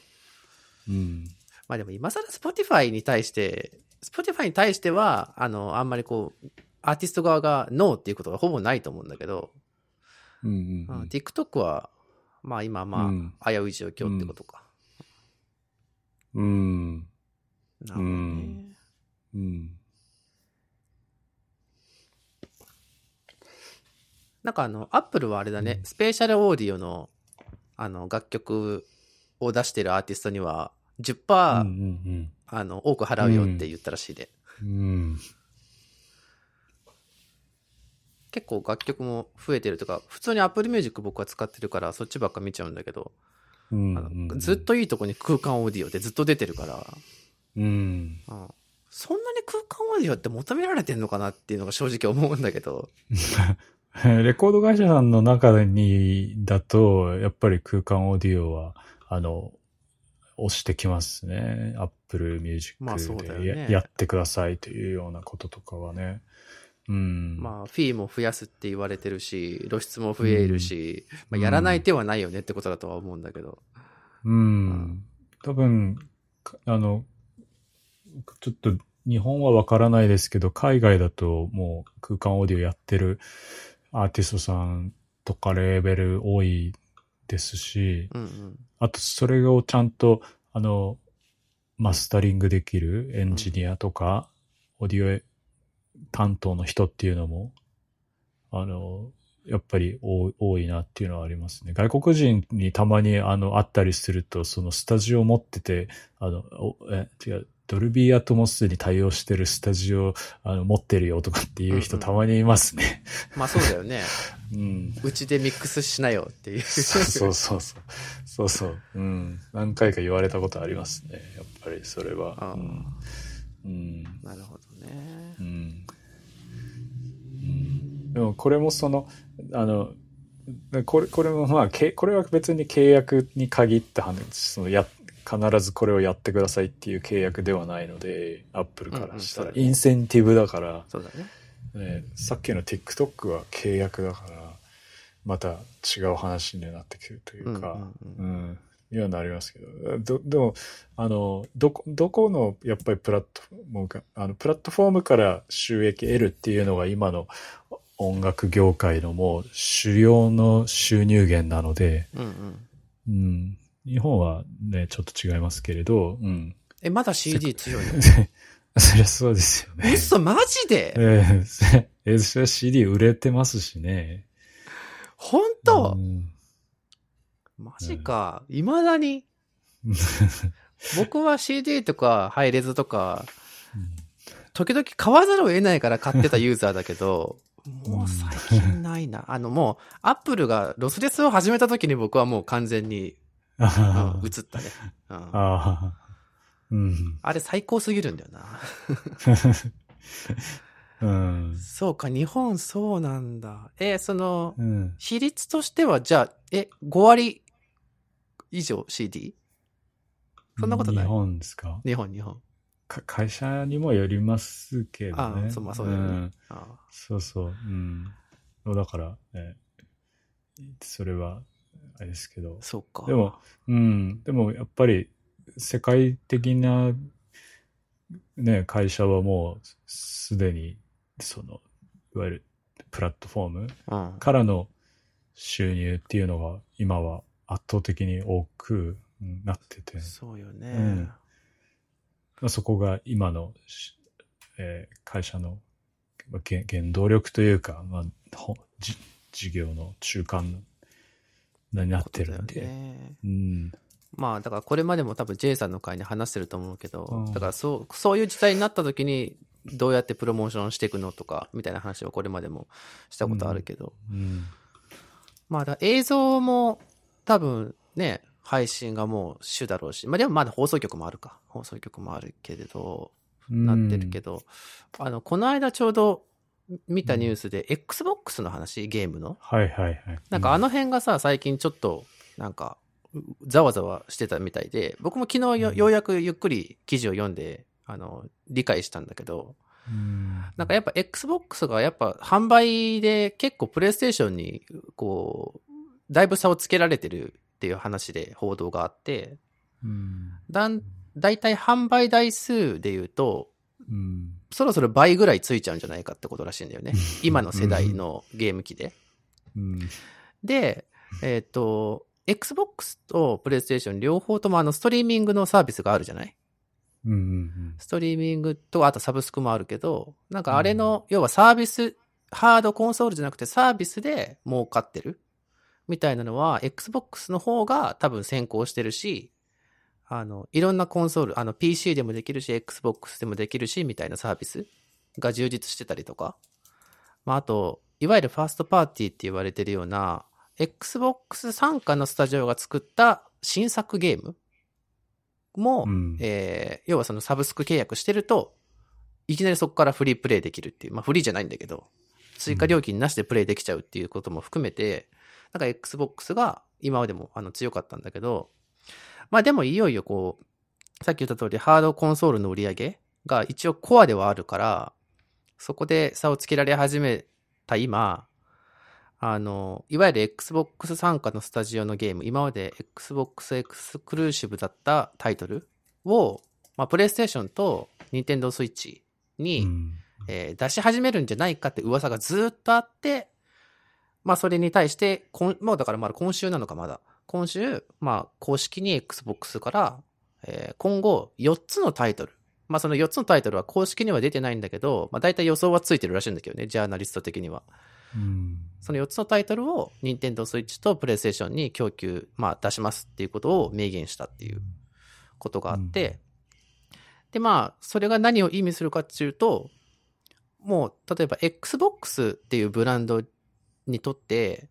うん。まあでも今更 Spotify に対して、Spotify に対しては、あの、あんまりこう、アーティスト側がノーっていうことがほぼないと思うんだけど、うん。うんうん TikTok は、まあ今まあ、うん危うい状況ってことか。うん。なるほどね。うんうん。なんかあの、Apple はあれだね、スペーシャルオーディオの、あの、楽曲を出してるアーティストには、10%、うんうんあの、多く払うよって言ったらしいで。うん。うん。結構楽曲も増えてるとか、普通に Apple Music 僕は使ってるから、そっちばっか見ちゃうんだけど、うんあのずっといいとこに空間オーディオってずっと出てるから、うん。うん、そんなに空間オーディオって求められてんのかなっていうのが正直思うんだけど、[laughs] レコード会社さんの中に、だと、やっぱり空間オーディオは、あの、押してきますね。Apple Music でや,、やってくださいというようなこととかはね。うん。まあ、フィーも増やすって言われてるし、露出も増えるし、まあ、やらない手はないよねってことだとは思うんだけど。うん。多分、かあの、ちょっと日本はわからないですけど、海外だともう空間オーディオやってるアーティストさんとかレーベル多いですし、うんうん。あとそれをちゃんと、あの、マスタリングできるエンジニアとか、オーディオ担当の人っていうのも、あの、やっぱり多多いなっていうのはありますね。外国人にたまにあの、会ったりすると、そのスタジオ持ってて、あの、おえ、違う、ドルビーアトモスに対応してるスタジオあの持ってるよとかっていう人うんうんたまにいますね。まあそうだよね。[laughs] うん。うちでミックスしなよっていう。そうそうそうそう。そうそう。うん。何回か言われたことありますね。やっぱりそれは。うん。うん。なるほどねう。ん。うんでもこれもその、あの、これ、これもまあ、けこれは別に契約に限った話、そのや、必ずこれをやってくださいっていう契約ではないので、アップルからしたら、インセンティブだから、そうだね。ね、さっきの TikTok は契約だから、また違う話になってくるというか、うんうんうん、にはなりますけど、ど、でも、あの、どこ、どこの、やっぱりプラットフォームか、あの、プラットフォームから収益得るっていうのが今の音楽業界のもう主要の収入源なので、うんうん。うん、日本はね、ちょっと違いますけれど、うん。え、まだ CD 強いの？[laughs] そりゃそうですよね。嘘、マジで？えええー、それは CD 売れてますしね。本当？うんマジか。未だに？[laughs] 僕は CD とかハイレズとか、時々買わざるを得ないから買ってた [laughs] ユーザーだけど、もう最近ないな。あのもう、アップルがロスレスを始めた時に僕はもう完全に、う [laughs] 映ったね、うんあ。うん。あれ最高すぎるんだよな。[laughs] うん。そうか、日本そうなんだ。え、その、うん。比率としては、じゃあ、え、5割以上 CD? そんなことない？日本ですか？日本、日本。か会社にもよりますけどね。ああそうまあそうだよねんあそうそう。うん。だから、ね、それは、あれですけど。そうか。でも、うん。でも、やっぱり、世界的な、ね、会社はもう、すでに、その、いわゆる、プラットフォームうん、からの収入っていうのが、今は圧倒的に多くうんなってて、そうよね。うんまあそこが今のし、えー会社のまあ原原動力というか、まあ、事業の中間になってるんで。よね。うん。まあ、だからこれまでも多分 J さんの会に話してると思うけど、うんだからそう、そういう時代になった時に、どうやってプロモーションしていくのとか、みたいな話をこれまでもしたことあるけど。うん。まあ、だから映像も多分ね、配信がもう主だろうし、まあでもまだ放送局もあるか。放送局もあるけれど、なってるけど、あの、この間ちょうど見たニュースで、Xbox の話、ゲームの？はいはいはい。なんかあの辺がさ、最近ちょっと、なんか、うざわざわしてたみたいで、僕も昨日ようやくゆっくり記事を読んで、あの、理解したんだけど、うん、なんかやっぱ Xbox がやっぱ販売で結構プレイステーションに、こう、だいぶ差をつけられてるっていう話で報道があって、うん、だん、だいたい販売台数で言うと、うん、そろそろ倍ぐらいついちゃうんじゃないかってことらしいんだよね。今の世代のゲーム機で。うん、で、えっ、と、Xbox と PlayStation 両方ともあのストリーミングのサービスがあるじゃない？うん、うん、ストリーミングと、あとサブスクもあるけど、なんかあれの、要はサービス、ハードコンソールじゃなくてサービスで儲かってるみたいなのは、Xbox の方が多分先行してるし、あの、いろんなコンソール、あの PC でもできるし、Xbox でもできるし、みたいなサービスが充実してたりとか。まあ、あと、いわゆるファーストパーティーって言われてるような、Xbox 参加のスタジオが作った新作ゲームも、うんえー要はそのサブスク契約してると、いきなりそこからフリープレイできるっていう、まあフリーじゃないんだけど、追加料金なしでプレイできちゃうっていうことも含めて、なんか Xbox が今までもあの強かったんだけど、まあでもいよいよこう、さっき言った通りハードコンソールの売り上げが一応コアではあるから、そこで差をつけられ始めた今、あの、いわゆる Xbox 参加のスタジオのゲーム、今まで Xbox エクスクルーシブだったタイトルを、まあ、プレイステーションと Nintendo Switch に、うんえー出し始めるんじゃないかって噂がずっとあって、まあそれに対して、もうだからまだ今週なのかまだ。今週、まあ公式に Xbox から、えー今後4つのタイトル。まあその4つのタイトルは公式には出てないんだけど、まあ大体予想はついてるらしいんだけどね、ジャーナリスト的には。うんその4つのタイトルを Nintendo Switch と PlayStation に供給、まあ出しますっていうことを明言したっていうことがあって、でまあ、それが何を意味するかっていうと、もう、例えば Xbox っていうブランドにとって、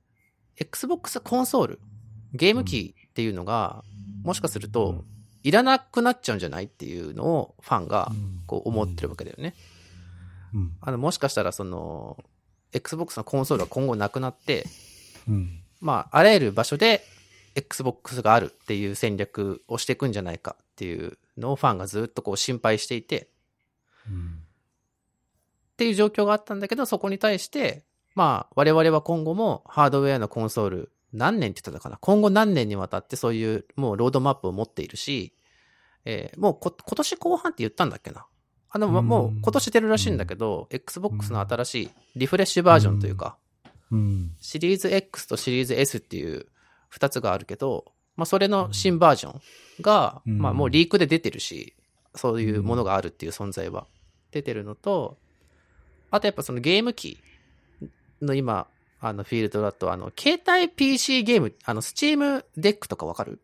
Xbox コンソール、ゲーム機っていうのが、もしかすると、いらなくなっちゃうんじゃないっていうのをファンがこう思ってるわけだよね。うん。あの、もしかしたらその、Xbox のコンソールは今後なくなって、うん。まあ、あらゆる場所で Xbox があるっていう戦略をしていくんじゃないかっていうのをファンがずっとこう心配していて、うんっていう状況があったんだけど、そこに対して、まあ、我々は今後もハードウェアのコンソール、何年って言ってたかな？今後何年にわたってそういうもうロードマップを持っているし、えーもうこ今年後半って言ったんだっけな？あの、うん。もう今年出るらしいんだけど、Xbox の新しいリフレッシュバージョンというか、うん。シリーズ X とシリーズ S っていう二つがあるけど、まあそれの新バージョンが、うん。まあもうリークで出てるし、そういうものがあるっていう存在は出てるのと、あとやっぱそのゲーム機の今、あのフィールドだと、あの、携帯 PC ゲーム、あの、 Steam Deck とかわかる？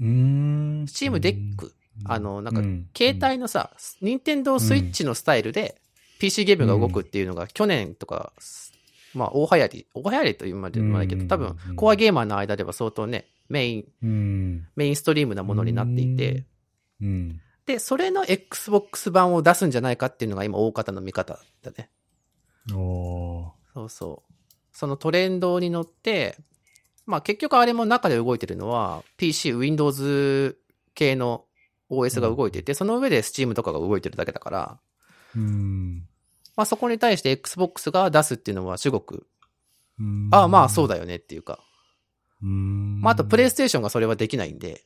うん。 Steam Deck、あの、なんかうん。携帯のさ、任天堂スイッチのスタイルで PC ゲームが動くっていうのが去年とか、まあ大流行り、大流行りというまでもないけど、多分うんコアゲーマーの間では相当ね、メイン、うん。メインストリームなものになっていて、うん。で、それの Xbox 版を出すんじゃないかっていうのが今大方の見方だね。おー。そうそう。そのトレンドに乗って、まあ結局あれも中で動いてるのは PC、Windows 系の OS が動いてて、その上で Steam とかが動いてるだけだから、うん。まあそこに対して Xbox が出すっていうのはすごく、うん。ああまあそうだよねっていうか、うん。まああとプレイステーションがそれはできないんで、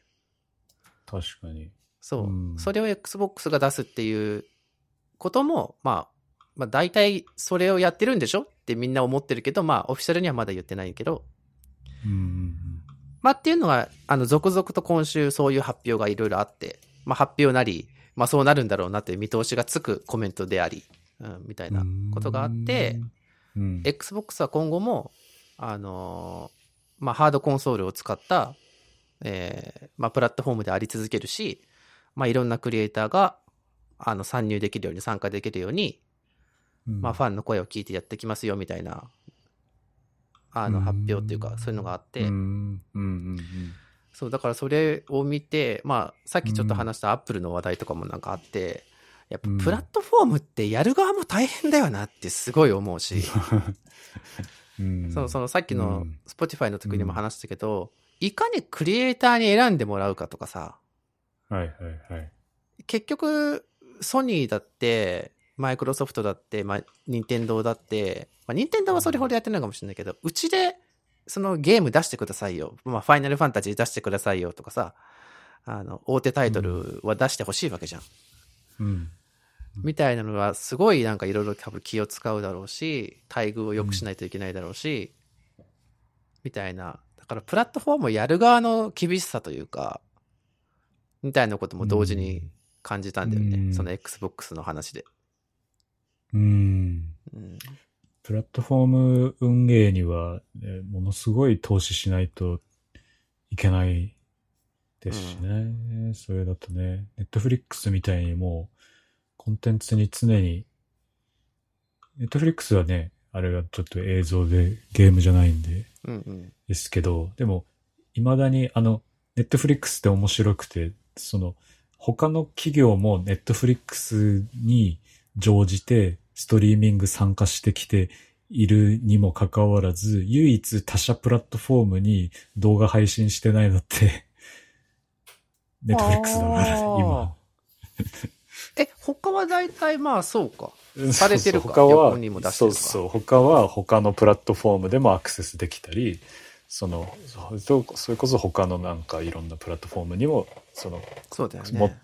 確かに。そう。うん。それを Xbox が出すっていうことも、まあ、まあ大体それをやってるんでしょってみんな思ってるけど、まあオフィシャルにはまだ言ってないけど、うんまあっていうのが、あの、続々と今週そういう発表がいろいろあって、まあ発表なり、まあそうなるんだろうなっていう見通しがつくコメントであり、うん、みたいなことがあって、うん、Xbox は今後も、あのーまあハードコンソールを使った、えーまあプラットフォームであり続けるし、まあいろんなクリエイターが、あの、参入できるように参加できるように、うんまあファンの声を聞いてやってきますよみたいな、あの発表っていうか、そういうのがあって、そう、だからそれを見て、まあ、さっきちょっと話したアップルの話題とかもなんかあって、やっぱうん。プラットフォームってやる側も大変だよなってすごい思うし、[laughs] うん。[laughs] そのそのさっきのうん。Spotify の時にも話したけど、いかにクリエイターに選んでもらうかとかさ、はいはいはい。結局、ソニーだって、マイクロソフトだって、まあ、任天堂だって、まあ、任天堂はそれほどやってないかもしれないけど、うちで、そのゲーム出してくださいよ。まあ、ファイナルファンタジー出してくださいよとかさ、あの、大手タイトルは出してほしいわけじゃん。うんみたいなのは、すごいなんかいろいろ多分気を使うだろうし、待遇を良くしないといけないだろうし、みたいな。だから、プラットフォームをやる側の厳しさというか、みたいなことも同時に感じたんだよね。うんその Xbox の話で。うん。プラットフォーム運営には、ね、ものすごい投資しないといけないですしね。それだとね、ネットフリックスみたいにもうコンテンツに常に、ネットフリックスはね、あれがちょっと映像でゲームじゃないんで、うんうん。ですけど、でも、未だにあの、ネットフリックスって面白くて、その、他の企業もネットフリックスに乗じてストリーミング参加してきているにもかかわらず、唯一他社プラットフォームに動画配信してないのって、ネットフリックスだから、今。[laughs] え、他は大体まあそうか。されてるか？そうそう他は横にも出してるか？そうそう。他は他のプラットフォームでもアクセスできたり、その、そそれこそ他のなんかいろんなプラットフォームにも、その、そうだよもね。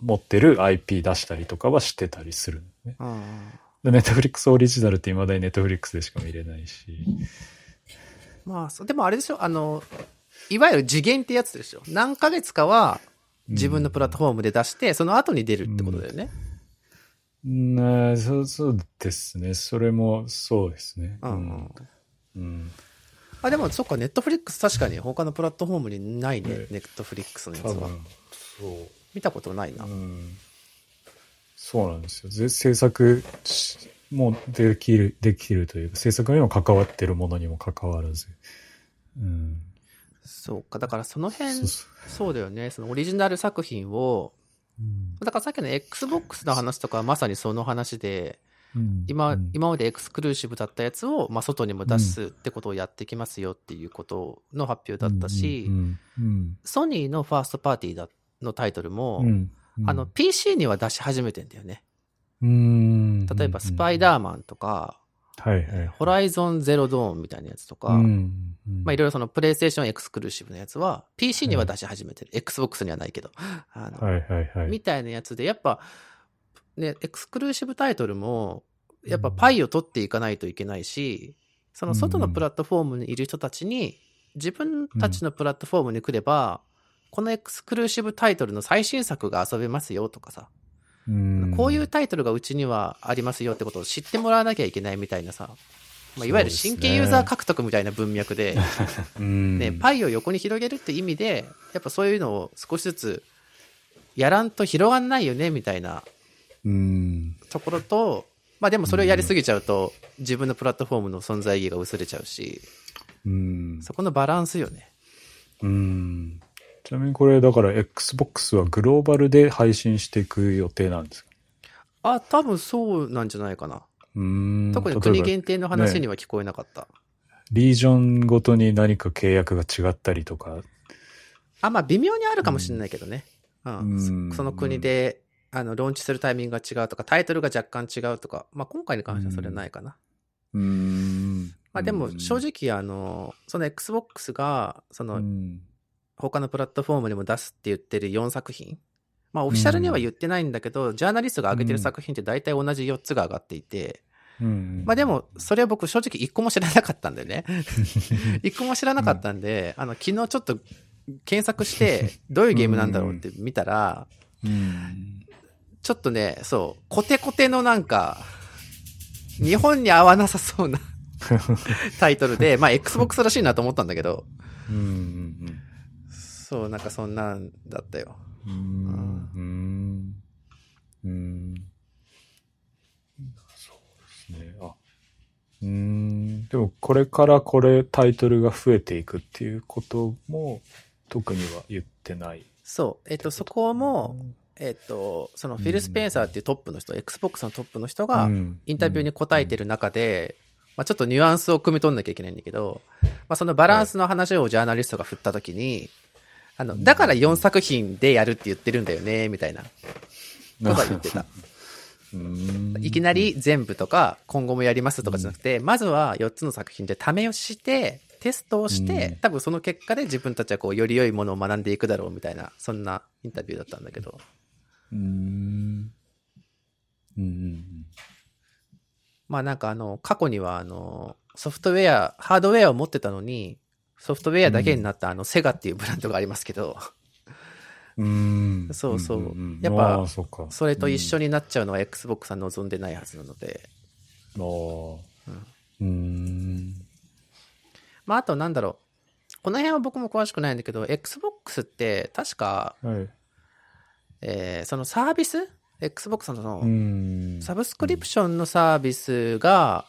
持ってる IP 出したりとかはしてたりするのね。うんネットフリックスオリジナルって未だにネットフリックスでしか見れないし。まあそう、でもあれでしょ、あの、いわゆる次元ってやつでしょ。何ヶ月かは自分のプラットフォームで出して、その後に出るってことだよね。うん、そう、そうですね。それもそうですね。うんうん。うん。あ、でもそっか、ネットフリックス確かに他のプラットフォームにないねね、ネットフリックスのやつ多は。分、そう。見たことないな。うんそうなんですよ。ぜ制作しもできる、できるというか、制作にも関わってるものにもかかわらず。うん。そうか、だからその辺、そうだよね、そのオリジナル作品を、うん。だからさっきの XBOX の話とかはまさにその話で、うん。今、うん。今までエクスクルーシブだったやつを、まあ、外にも出すってことをやってきますよっていうことの発表だったし、ソニーのファーストパーティーだのタイトルも、うんうんあの、PC には出し始めてんだよね。うん例えば、スパイダーマンとか、はいはい。ホライゾンゼロドーンみたいなやつとか、うんまあいろいろそのプレイステーションエクスクルーシブのやつは PC には出し始めてる。Xbox にはないけど。あの、はいはいはい。みたいなやつで、やっぱ、ね、エクスクルーシブタイトルも、やっぱパイを取っていかないといけないし、その外のプラットフォームにいる人たちに、自分たちのプラットフォームに来れば、このエクスクルーシブタイトルの最新作が遊べますよとかさ、うんこういうタイトルがうちにはありますよってことを知ってもらわなきゃいけないみたいなさ、まあ、いわゆる新規ユーザー獲得みたいな文脈で、[laughs] うんね、パイを横に広げるって意味で、やっぱそういうのを少しずつやらんと広がんないよねみたいなうん。ところと、まあでもそれをやりすぎちゃうと、自分のプラットフォームの存在意義が薄れちゃうし、うん。そこのバランスよね。うん。ちなみにこれ、だから Xbox はグローバルで配信していく予定なんですか？あ、多分そうなんじゃないかな。うん。特に国限定の話には聞こえなかった。リージョンごとに何か契約が違ったりとか。あ、まあ微妙にあるかもしれないけどね。うん。うんそその国で、あの、ローンチするタイミングが違うとか、タイトルが若干違うとか、まあ今回に関してはそれはないかな。うん。まあでも正直あの、その Xbox が、そのうん。他のプラットフォームにも出すって言ってる4作品。まあオフィシャルには言ってないんだけど、ジャーナリストが上げてる作品って大体同じ4つが上がっていて、うん。まあでも、それは僕正直1個も知らなかったんでね。[laughs] 1個も知らなかったんで、あの、昨日ちょっと検索して、どういうゲームなんだろうって見たら、うん。ちょっとね、そう、コテコテのなんか、日本に合わなさそうな [laughs] タイトルで、まあ Xbox らしいなと思ったんだけど、うん。そう、なんかそんなんだったよ。うん。うん。うん。そうですね。あ。うん。でも、これからこれタイトルが増えていくっていうことも、特には言ってない。そう、えっと、そこも、えっと、そのフィル・スペンサーっていうトップの人、Xbox のトップの人が、インタビューに答えてる中で、まあ、ちょっとニュアンスを汲み取んなきゃいけないんだけど、まあ、そのバランスの話をジャーナリストが振ったときに、あの、だから4作品でやるって言ってるんだよね、みたいなことは言ってた。[laughs] うん。いきなり全部とか、今後もやりますとかじゃなくて、まずは4つの作品で試しして、テストをして、うん多分その結果で自分たちはこう、より良いものを学んでいくだろうみたいな、そんなインタビューだったんだけど。うん。うん。まあなんかあの、過去にはあの、ソフトウェア、ハードウェアを持ってたのに、ソフトウェアだけになったあの、セガっていうブランドがありますけど、うん。そうそうんんんやっぱそれと一緒になっちゃうのは Xbox は望んでないはずなので、うんああ。うん。まああとなんだろう、この辺は僕も詳しくないんだけど、Xbox って確か、はい。えーそのサービス ?Xbox の。サブスクリプションのサービスが、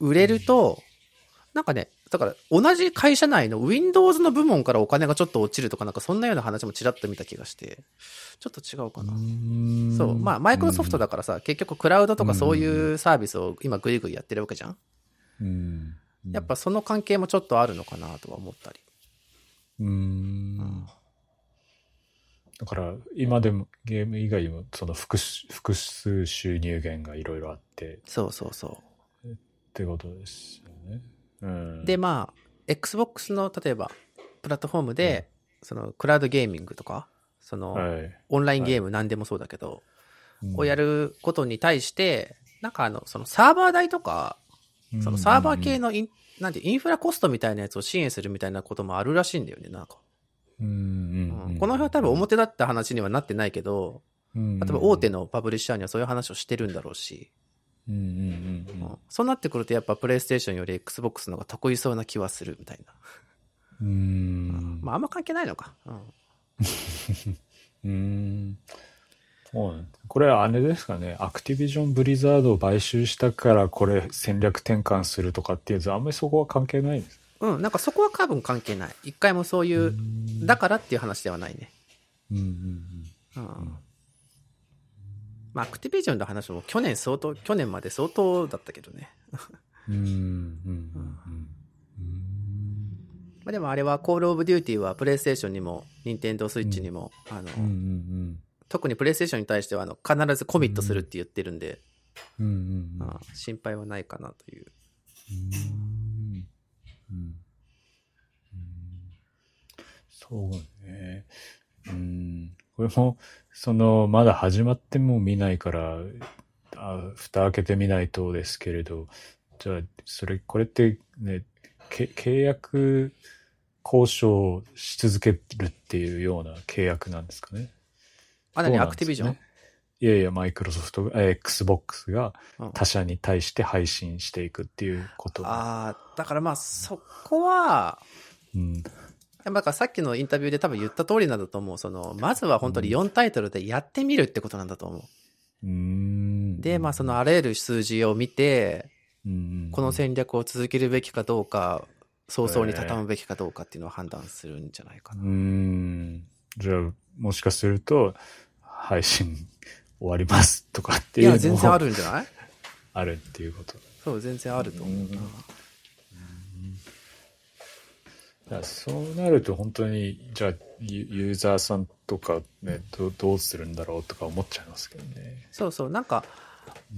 売れると、なんかね、だから同じ会社内の Windows の部門からお金がちょっと落ちるとかなんかそんなような話もちらっと見た気がして、ちょっと違うかな。そう。まあ、マイクロソフトだからさ、結局クラウドとかそういうサービスを今グイグイやってるわけじゃんうん。やっぱその関係もちょっとあるのかなとは思ったり。うん。だから、今でもゲーム以外にも、その複数複数収入源がいろいろあって、そうそうそってことですよね。うん。う。で、まあ、Xbox の例えば、プラットフォームで、そのクラウドゲーミングとか、その、はい。オンラインゲーム何でもそうだけど、うんをやることに対して、なんかあの、そのサーバー代とか、そのサーバー系のイン、なんてインフラコストみたいなやつを支援するみたいなこともあるらしいんだよね、なんか。うんうんうんうんこの辺は多分表だった話にはなってないけど、うん例えば大手のパブリッシャーにはそういう話をしてるんだろうし、うんうんうんうんそうなってくるとやっぱプレイステーションより Xbox の方が得意そうな気はするみたいな。うん。うん。まああんま関係ないのか。うん。うん。これはあれですかね、アクティビジョン・ブリザードを買収したからこれ戦略転換するとかっていうとあんまりそこは関係ないです。うん、なんかそこは多分関係ない。一回もそういう、んだからっていう話ではないね。うんうんうん。まあ、アクティビジョンの話も去年相当、去年まで相当だったけどね。うん。うんうんうんまあでもあれは、コールオブデューティーはプレイステーションにも、ニンテンドースイッチにも、あの、うんうんうん特にプレイステーションに対しては、あの、必ずコミットするって言ってるんで、うんうんうんうん心配はないかなという。うんうんそうね。うん。これも、その、まだ始まっても見ないから、あ蓋開けてみないとですけれど、じゃあ、それ、これってね、け契約交渉し続けるっていうような契約なんですかね？あ、何ねアクティビジョンいやいや、マイクロソフト、えー Xbox がうん他社に対して配信していくっていうこと。ああ、だからまあ、そこは、うん。だからさっきのインタビューで多分言った通りなんだと思う。その、まずは本当に4タイトルでやってみるってことなんだと思う。うーんで、まあそのあらゆる数字を見て、うんこの戦略を続けるべきかどうか、早々に畳むべきかどうかっていうのを判断するんじゃないかうな。ーん。じゃあ、もしかすると、配信終わりますとかっていうのいや、全然ある。るんじゃない？[laughs] あるっていうこと。そう、全然あると思うな。だからそうなると本当に、じゃあユユーザーさんとかねどう、どうするんだろうとか思っちゃいますけどね。そうそう、なんか、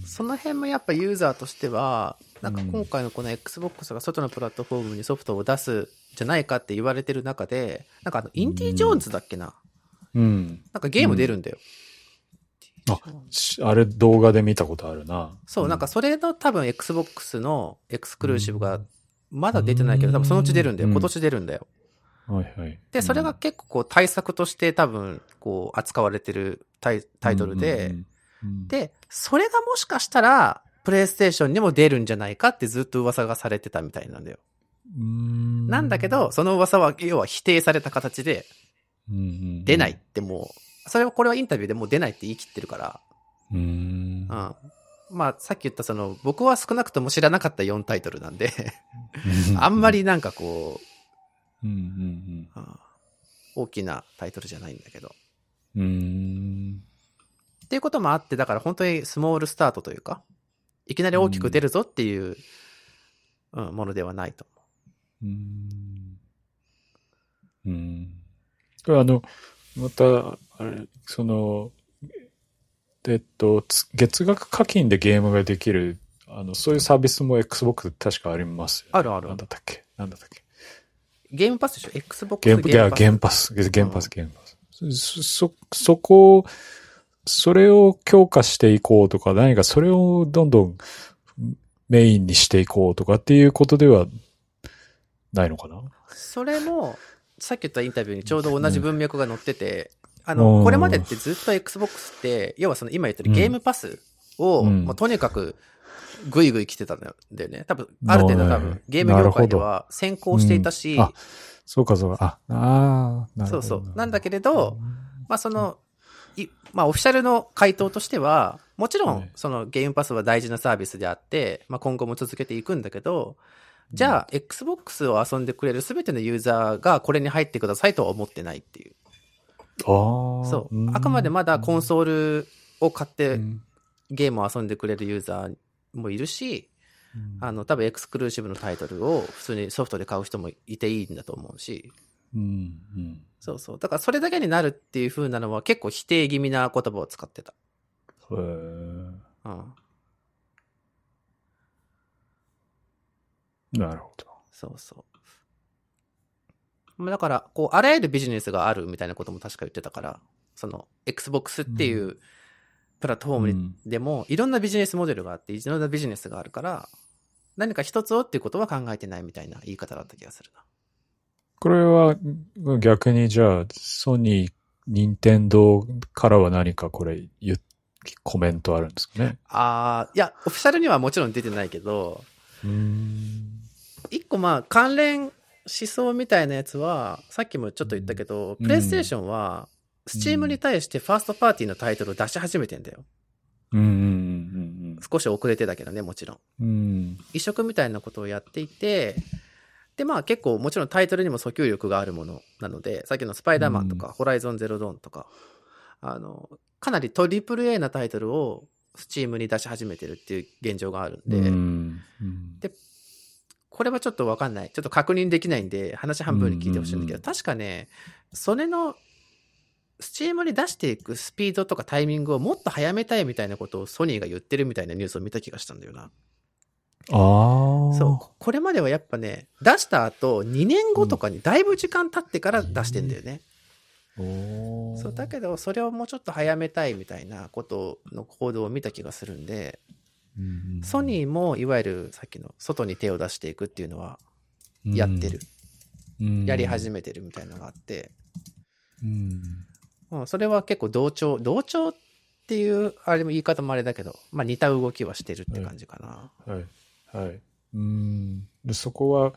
その辺もやっぱユーザーとしては、なんか今回のこの Xbox が外のプラットフォームにソフトを出すじゃないかって言われてる中で、なんかあの、インディ・ジョーンズだっけな？うん。なんかゲーム出るんだよ。あ、しあれ動画で見たことあるな。そう、なんかそれの多分 Xbox のエクスクルーシブがまだ出てないけど、多分そのうち出るんだよ。うん今年出るんだよ。はいはい。で、それが結構こう対策として多分こう扱われてるタイタイトルで、で、それがもしかしたら、プレイステーションにも出るんじゃないかってずっと噂がされてたみたいなんだよ。んなんだけど、、その噂は、要は否定された形で、出ないってもう、それを、これはインタビューでもう出ないって言い切ってるから、うーんうん。まあ、さっき言ったその、僕は少なくとも知らなかった4タイトルなんで、あんまりなんかこうんうんう、うん大きなタイトルじゃないんだけど。うん。っていうこともあって、だから本当にスモールスタートというか、いきなり大きく出るぞっていう、うん、ものではないとうーん。うん。これあの、また、あれ、その、えっと、つ月額課金でゲームができる、あの、そういうサービスも Xbox 確かありますよね。あるある。なんだったっけ？なんだったっけ？ゲームパスでしょ ?Xbox ゲーム、いや、ゲームパス、ゲームパス、ゲームパス。そ、そ、そこを、それを強化していこうとか、何かそれをどんどんメインにしていこうとかっていうことではないのかな？それも、さっき言ったインタビューにちょうど同じ文脈が載ってて、あうの、んこれまでってずっと Xbox って、要はその今言ってるゲームパスを、うんもうとにかく、ぐいぐい来てたんだよね。多分、ある程度多はい分、ゲーム業界では先行していたし、うんあそうかそうか。あ、ああ、なるほど。そうそう。なんだけれど、まあその、いまあオフィシャルの回答としては、もちろんはい、そのゲームパスは大事なサービスであって、まあ、今後も続けていくんだけど、じゃあ、Xbox を遊んでくれる全てのユーザーがこれに入ってくださいとは思ってないっていう。ああ。そう。あくまでまだコンソールを買ってうんゲームを遊んでくれるユーザーもいるし、うんあの、多分エクスクルーシブのタイトルを普通にソフトで買う人もいていいんだと思うし、うんうんそうそう。だからそれだけになるっていう風なのは結構否定気味な言葉を使ってた。へえ。うん。なるほど。そうそう。まあだから、こう、あらゆるビジネスがあるみたいなことも確か言ってたから、その、Xbox っていううプラットフォームにでも、いろんなビジネスモデルがあって、いろんなビジネスがあるから、何か一つをっていうことは考えてないみたいな言い方だった気がするな。これは逆にじゃあ、ソニー、任天堂からは何かこれ言っコメントあるんですかね？あー、いや、オフィシャルにはもちろん出てないけど、うん。一個まあ、関連思想みたいなやつは、さっきもちょっと言ったけど、うんプレイステーションは、スチームに対してファーストパーティーのタイトルを出し始めてんだよ。うんうん少し遅れてだけどね、もちろん。うんうん。移植みたいなことをやっていて、で、まあ結構もちろんタイトルにも訴求力があるものなので、さっきのスパイダーマンとか、ホライゾンゼロドーンとか、あの、かなりトリプル A なタイトルをスチームに出し始めてるっていう現状があるんで、うんうんでこれはちょっとわかんない。ちょっと確認できないんで、話半分に聞いてほしいんだけど、うん確かね、それの、スチームに出していくスピードとかタイミングをもっと早めたいみたいなことをソニーが言ってるみたいなニュースを見た気がしたんだよな。ああ。そう。これまではやっぱね、出した後、2年後とかにだいぶ時間経ってから出してんだよね。おーそう、だけど、それをもうちょっと早めたいみたいなことの行動を見た気がするんで、うんソニーもいわゆるさっきの外に手を出していくっていうのはやってる。うんやり始めてるみたいなのがあって、うんうん、それは結構同調、同調っていう、あれも言い方もあれだけど、まあ似た動きはしてるって感じかな。はい。はい。うん。で、そこは、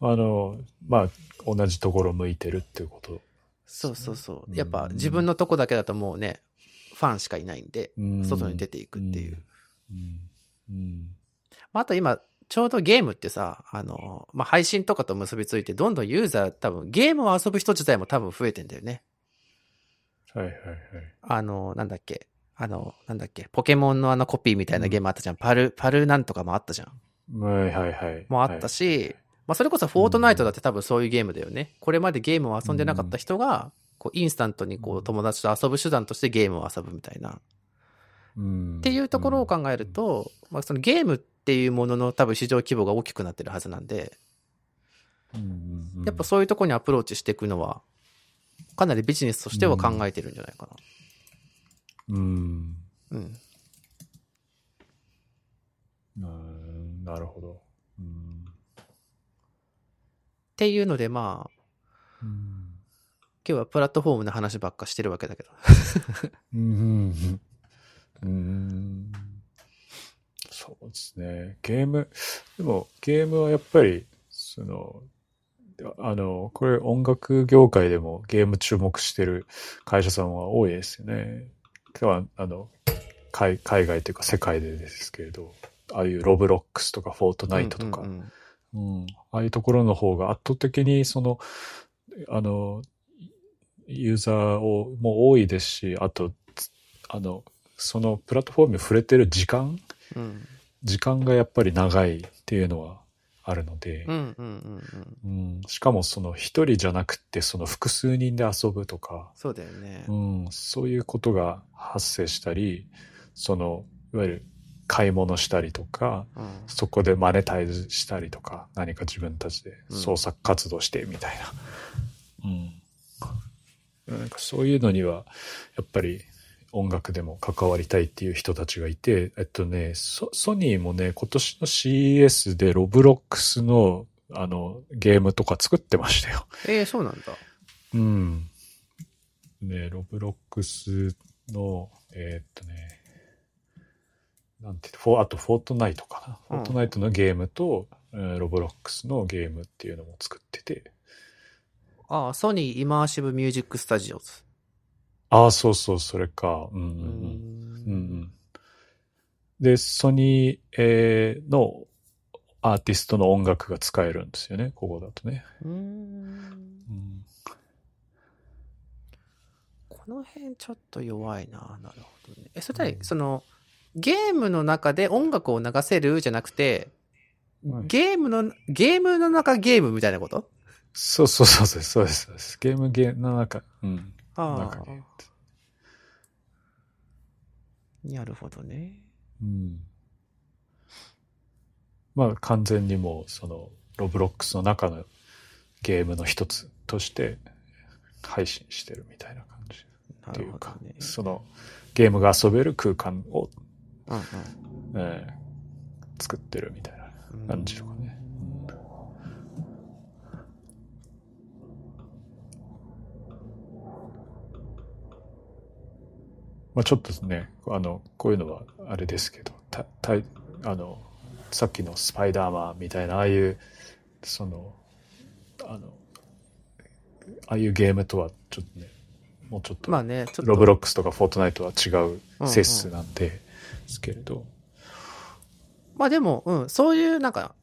あの、まあ、同じところ向いてるっていうこと。そうそうそうう。んやっぱ自分のとこだけだともうね、ファンしかいないんで、うん外に出ていくっていう。うん。うん。まあ、あと今、ちょうどゲームってさ、あの、まあ、配信とかと結びついて、どんどんユーザー多分、ゲームを遊ぶ人自体も多分増えてんだよね。はいはいはい。あの、なんだっけ？あの、なんだっけ？ポケモンのあのコピーみたいなゲームあったじゃん。パル、パルなんとかもあったじゃん。はいはいはい。もあったし、まあ、それこそフォートナイトだって多分そういうゲームだよね。これまでゲームを遊んでなかった人が、こう、インスタントにこう、友達と遊ぶ手段としてゲームを遊ぶみたいな。うんっていうところを考えると、まあ、そのゲームっていうものの多分市場規模が大きくなってるはずなんで、やっぱそういうところにアプローチしていくのは、かなりビジネスとしては考えてるんじゃないかうん。な。うん。うんなるほど。うんっていうので、まあ、うん今日はプラットフォームの話ばっかしてるわけだけど。うんうんそうですね。ゲーム、でもゲームはやっぱり、その、あの、これ音楽業界でもゲーム注目してる会社さんは多いですよね。今日は、あの、海海外というか世界でですけれど、ああいうロブロックスとかフォートナイトとか、うんうんああいうところの方が圧倒的にその、あの、ユーザーをも多いですし、あと、つあの、そのプラットフォームに触れてる時間、うん。時間がやっぱり長いっていうのはあるのでう、んうんうんうん。うんしかもその一人じゃなくてその複数人で遊ぶとか、そうだよね。うん、そういうことが発生したり、その、いわゆる買い物したりとか、うん。そこでマネタイズしたりとか、何か自分たちでうん創作活動してみたいな。うん。なんかそういうのには、やっぱり音楽でも関わりたいっていう人たちがいて、えっとね、ソソニーもね、今年の CES でロブロックスのあのゲームとか作ってましたよ。えー、そうなんだ。うん。ね、 Roblox の、えーっとね、なんていうのフォーあとフォートナイトかな。うんフォートナイトのゲームと、えー Roblox のゲームっていうのも作ってて。ああ、 Sony Immersive Music Studios。ああ、そうそう、それか。うんううんうん。うんうん。で、ソニー、えーのアーティストの音楽が使えるんですよね、ここだとね。うーん。うんこの辺ちょっと弱いな。なるほどね。え、それなりうんその、ゲームの中で音楽を流せるじゃなくて、ゲームの、ゲームの中ゲームみたいなこと？そうそうそうそうです、そうです。ゲームゲームの中、うん。ああ。なるほどね。うん。まあ完全にもうそのロブロックスの中のゲームの一つとして配信してるみたいな感じなっていうか、ね。そのゲームが遊べる空間を、うんえー作ってるみたいなうん。感じとかね。まあちょっとね、あの、こういうのはあれですけど、た、たい、あの、さっきのスパイダーマンみたいな、ああいう、その、あの、ああいうゲームとはちょっとね、もうちょっと、まあね、ちょっと。ロブロックスとかフォートナイトは違うセスなんで、ですけれど、まあでも、うん、そういうなんか、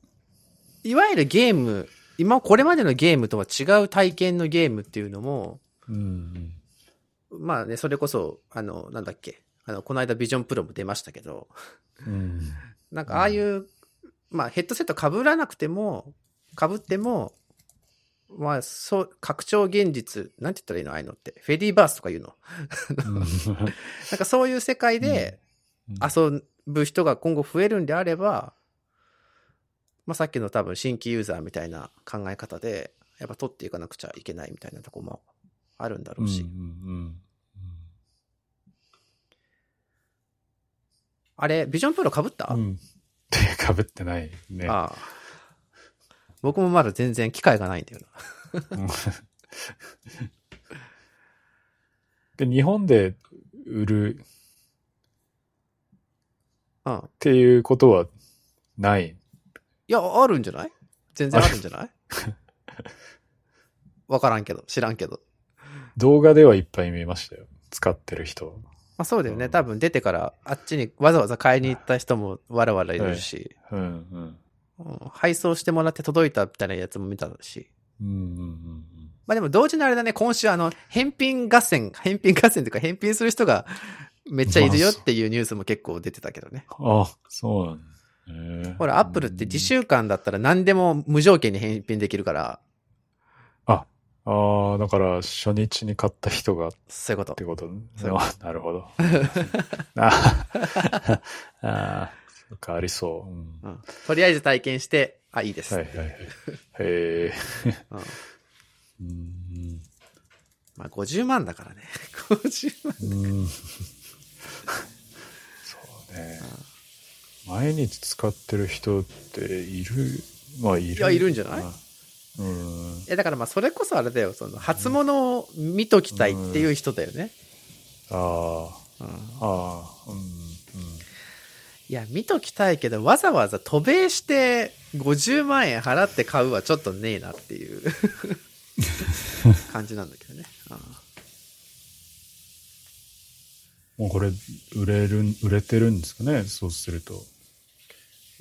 いわゆるゲーム、今、これまでのゲームとは違う体験のゲームっていうのも、うん、まあね、それこそ、あの、なんだっけ、あの、この間ビジョンプロも出ましたけど、うん、うん、なんかああいう、まあヘッドセット被らなくても、被っても、まあ、そう、拡張現実、なんて言ったらいいのああいうのって。フェディバースとか言うの。なんかそういう世界で遊ぶ人が今後増えるんであれば、まあさっきの多分新規ユーザーみたいな考え方で、やっぱ取っていかなくちゃいけないみたいなとこもあるんだろうし。うんうんあれ、ビジョンプロ被った、うん。[laughs] かぶってないね。ああ。僕もまだ全然機会がないんだようんで、日本で売るっな。うん。ていうことはない？いや、あるんじゃない？全然あるんじゃない？[laughs] わからんけど、知らんけど。動画ではいっぱい見ましたよ。使ってる人。まあそうだよね。うん多分出てからあっちにわざわざ買いに行った人もわらわらいるし、うんうん。うん配送してもらって届いたみたいなやつも見たし。うんうんうんまあでも同時にあれだね、今週あの、返品合戦、返品合戦というか返品する人がめっちゃいるよっていうニュースも結構出てたけどね。うん。あ、そうなんだ。へえほら、アップルって自習間だったら何でも無条件に返品できるから、ああ、だから初日に買った人がっそういうことて。ことねそうなるほど。[laughs] ああ、そっか、ありそう。うんうん、とりあえず体験して、あ、いいです。はいはいはい。へえ。[laughs] うんうんまあ50万だからね。[laughs] 50万。うんそうね。毎日使ってる人っている、まあいる。いやいるんじゃない？うん。いや、だからまあそれこそあれだよ、その初物を見ときたいっていう人だよね。ああ、うんああ、うん、うん。いや、見ときたいけど、わざわざ渡米して50万円払って買うはちょっとねえなっていう感じなんだけどね。うんもうこれ、売れる、売れてるんですかねそうすると。い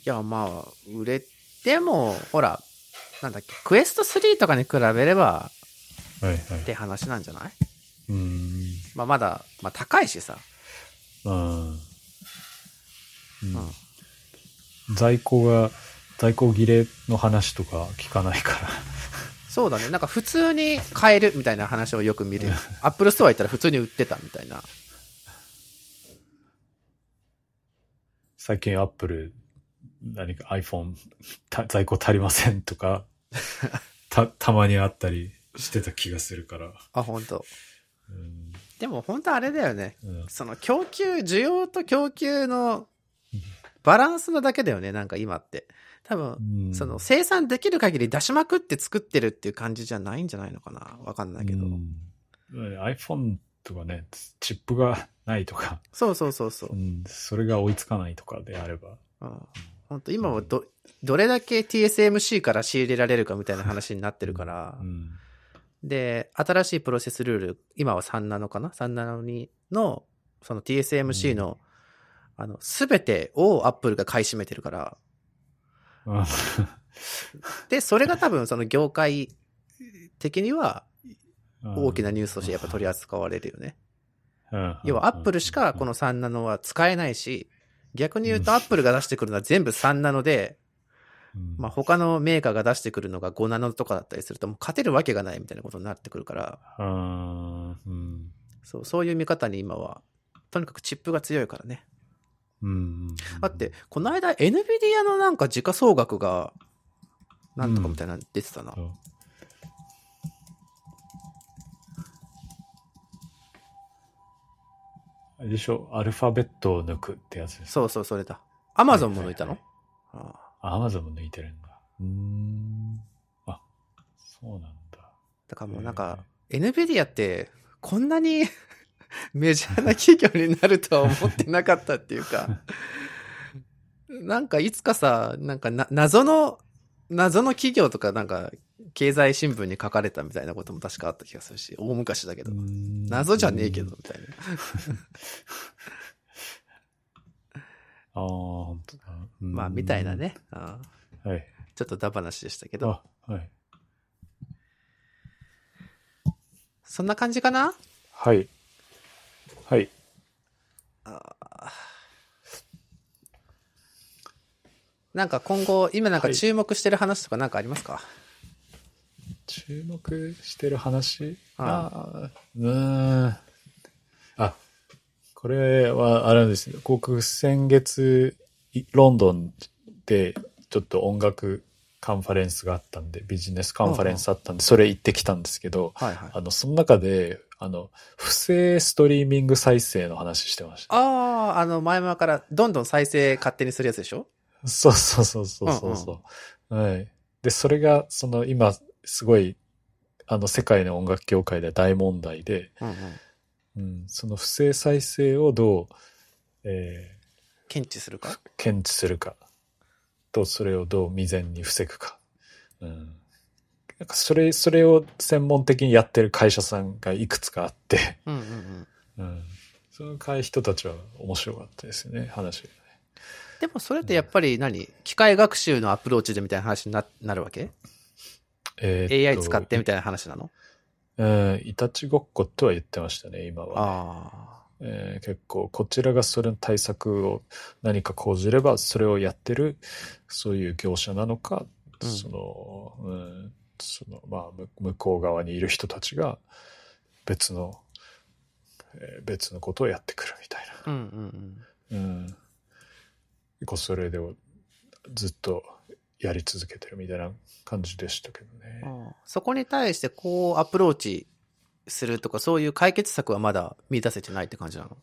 や、まあ、売れても、ほら、なんだっけ、クエスト3とかに比べればはいはいっ。て話なんじゃない？うん。まあまだ、まあ高いしさ。うん。うんうん在庫が、在庫切れの話とか聞かないから。そうだね。なんか普通に買えるみたいな話をよく見るよ。[laughs] アップルストア行ったら普通に売ってたみたいな。最近アップル、何か iPhone た在庫足りませんとか、[laughs] た、たまにあったりしてた気がするから。あ、本当うんでも本当あれだよね。うんその供給、需要と供給のバランスなだけだよね。なんか今って。多分、うんその生産できる限り出しまくって作ってるっていう感じじゃないんじゃないのかな。わかんないけど。うん、iPhone とかね、チップがないとか、そうそうそうそうう。ん、それが追いつかないとかであれば。うん本当今はど、どれだけ TSMC から仕入れられるかみたいな話になってるから。うん。で、新しいプロセスルール、今は3ナノかな ?3 ナノにの、その TSMC の、あの、すべてをアップルが買い占めてるから、うん。で、それが多分その業界的には大きなニュースとしてやっぱ取り扱われるよね。うん。要はアップルしかこの3ナノは使えないし、逆に言うとアップルが出してくるのは全部3ナノで、うん。まあ他のメーカーが出してくるのが5ナノとかだったりするともう勝てるわけがないみたいなことになってくるから、うんうん。そう、そういう見方に今は、とにかくチップが強いからね。うんだって、この間 NVIDIA のなんか時価総額が、なんとかみたいなの出てたな。そうあれでしょアルファベットを抜くってやつですそうそう、それだ。アマゾンも抜いたの、はいああアマゾンも抜いてるんだ。うーん。あ、そうなんだ。だからもうなんか、NVIDIA って、こんなに [laughs] メジャーな企業になるとは思ってなかったっていうか、[laughs] なんかいつかさ、なんかな、謎の、謎の企業とかなんか、経済新聞に書かれたみたいなことも確かあった気がするし、大昔だけど。謎じゃねえけど、。みたいな。[laughs] ああ、本当だ。うんまあ、みたいな。ね。ああはい。ちょっとダ話でしたけど、あ、はい。そんな感じかな？はい。はい。なんか今後、今なんかはい注目してる話とかなんかありますか、注目してる話？あああ、うーん。あ、これはあれですね。僕、先月、いロンドンでちょっと音楽カンファレンスがあったんで、ビジネスカンファレンスあったんで、それ行ってきたんですけど、はいはい。あの、その中で、あの、不正ストリーミング再生の話してました。ああ、あの、前々からどんどん再生勝手にするやつでしょ？そうそうそうそうそうそう、はい。で、それが、その今、すごい、あの、世界の音楽業界では大問題で、うんうん。うん、その不正再生をどう、え検知するか？ー検知するか、と、それをどう未然に防ぐか。うん。なんかそれ、それを専門的にやってる会社さんがいくつかあって、うんうんうん。うん。その会人たちは面白かったですね、話。でもそれってやっぱり何？機械学習のアプローチでみたいな話にななるわけ？えー ?AI 使ってみたいな話なの？うん、いたちごっことは言ってましたね、今はね、あえー結構、こちらがそれの対策を何か講じれば、それをやってる、そういう業者なのか、うんその、うん、その、まあ、む向こう側にいる人たちが、別の、えー別のことをやってくるみたいあ。うんうんうん。な。うん。結構それでずっとやり続けてるみたいな感じでしたけどね。ああそこに対してこうアプローチするとかそういう解決策はまだ見出せてないって感じなの？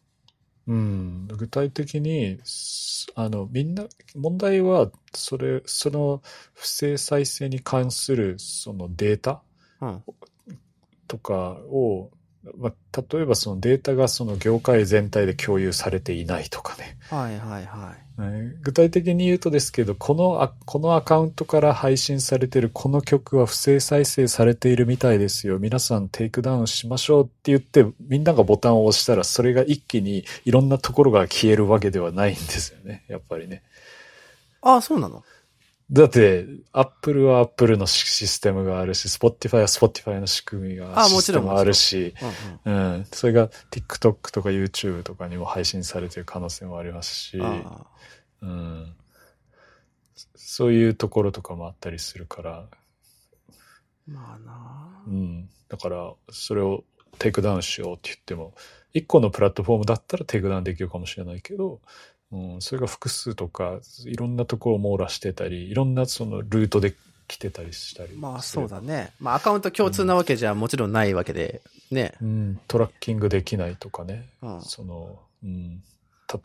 うん、具体的に、すあの、みんな、問題は、それ、その不正再生に関する、そのデータうん。とかを、まあ、例えばそのデータがその業界全体で共有されていないとかね。はいはいはい。ね具体的に言うとですけど、このあ、このアカウントから配信されてるこの曲は不正再生されているみたいですよ。皆さんテイクダウンしましょうって言って、みんながボタンを押したら、それが一気にいろんなところが消えるわけではないんですよね。やっぱりね。ああ、そうなの？だって、アップルはアップルのシステムがあるし、Spotify は Spotify の仕組みが、あもちろんシステムあるし、うんうん。うん。それが TikTok とか YouTube とかにも配信されてる可能性もありますし、あうん。そういうところとかもあったりするから、あまあなうん。だから、それをテイクダウンしようって言っても、一個のプラットフォームだったらテイクダウンできるかもしれないけど、うん、それが複数とか、いろんなところを網羅してたり、いろんなそのルートで来てたりしたり。まあそうだね。まあアカウント共通なわけじゃもちろんないわけで、ね。うん、トラッキングできないとかね。うん。その、うん、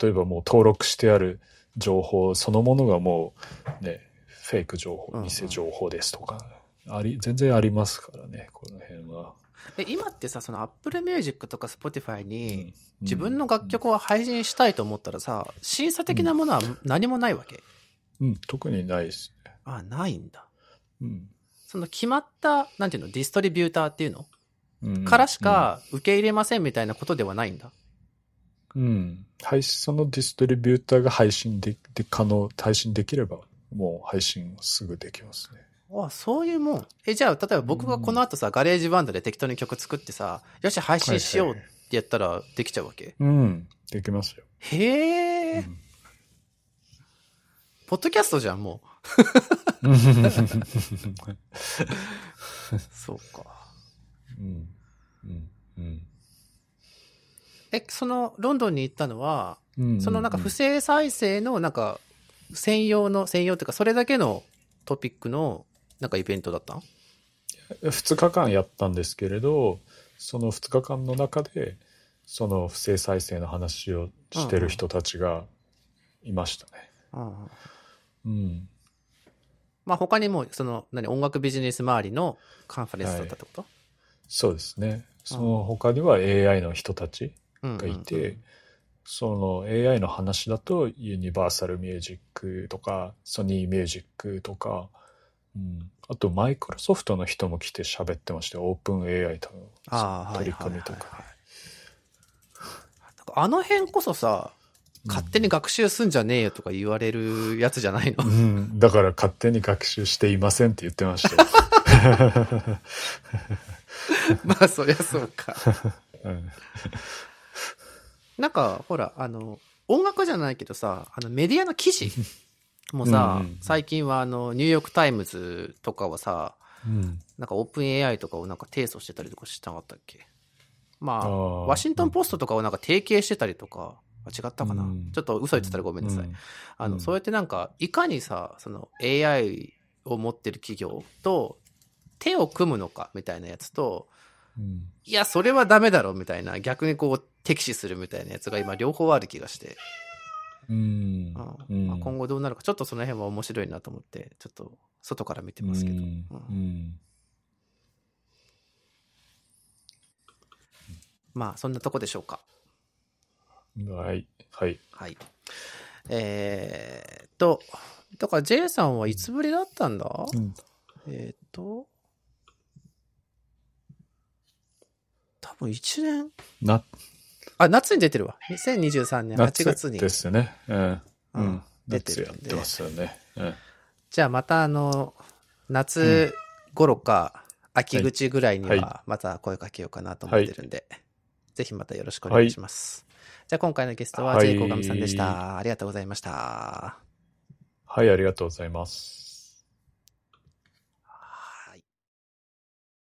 例えばもう登録してある情報そのものがもうね、フェイク情報、うんうん偽情報ですとか、あり、全然ありますからね、この辺は。え今ってさ、その Apple Music とか Spotify にうん自分の楽曲を配信したいと思ったらさ、審査的なものは何もないわけ？うん、うん特にないですね。あないんだ。うん。その決まった、なんていうの、ディストリビューターっていうの？うんからしか受け入れませんみたいなことではないんだ。うん。配信、そのディストリビューターが配信で、で、可能、配信できれば、もう配信すぐできますね。あ、そういうもん。え、じゃあ、例えば僕がこの後さ、ガレージバンドで適当に曲作ってさ、よし、配信しようってやったらできちゃうわけ、うん。できますよ。へえ、うんポッドキャストじゃん、もう。[laughs] そうか。うん。うん。うん。え、その、ロンドンに行ったのは、うんそのなんか不正再生のなんか、専用の、専用っていうか、それだけのトピックの、なんかイベントだった？ん2日間やったんですけれどその2日間の中でその不正再生の話をしてる人たちがいましたね。うん。うん、まあ他にも、その、何、音楽ビジネス周りのカンファレンスだったってこと、そうですね。その他には AI の人たちうんがいて、その AI の話だとユニバーサルミュージックとかソニーミュージックとか、うん、あとマイクロソフトの人も来て喋ってましたよオープン AI との取り組みとか。あの辺こそさ、勝手に学習すんじゃねえよとか言われるやつじゃないの、うん、だから勝手に学習していませんって言ってましたよ。[laughs] まあ、そりゃそうか。[laughs] うん。なんか、ほら、あの、音楽じゃないけどさ、あの、メディアの記事もさ、うんうん最近はあの、ニューヨークタイムズとかはさ、うん。なんかオープン AI とかをなんか提訴してたりとかしてなかったっけ？まあ、ワシントンポストとかをなんか提携してたりとか、あ違ったかな、うん。ちょっと嘘言ってたらごめんなさい。うん。あの、うん。そうやってなんか、いかにさ、その AI を持ってる企業と手を組むのかみたいなやつと、うん。いや、それはダメだろみたいな、逆にこう、敵視するみたいなやつが今両方ある気がして、うん。あ、今後どうなるか、ちょっとその辺は面白いなと思って、ちょっと外から見てますけど。うん。うん。うん。まあ、そんなとこでしょうか。はい。はい。はい。えーっと、だから J さんはいつぶりだったんだ、うん。えーっと、多分1年？なあ、夏に出てるわ。2023年8夏月に。ですよね。うんううん出てるやってますよね。うんじゃあまたあの、夏頃か、秋口ぐらいにはいはまた声かけようかなと思ってるんで、ぜひまたよろしくお願いします。じゃあ今回のゲストははい J コガムさんでした。ありがとうございました。はい、ありがとうございます。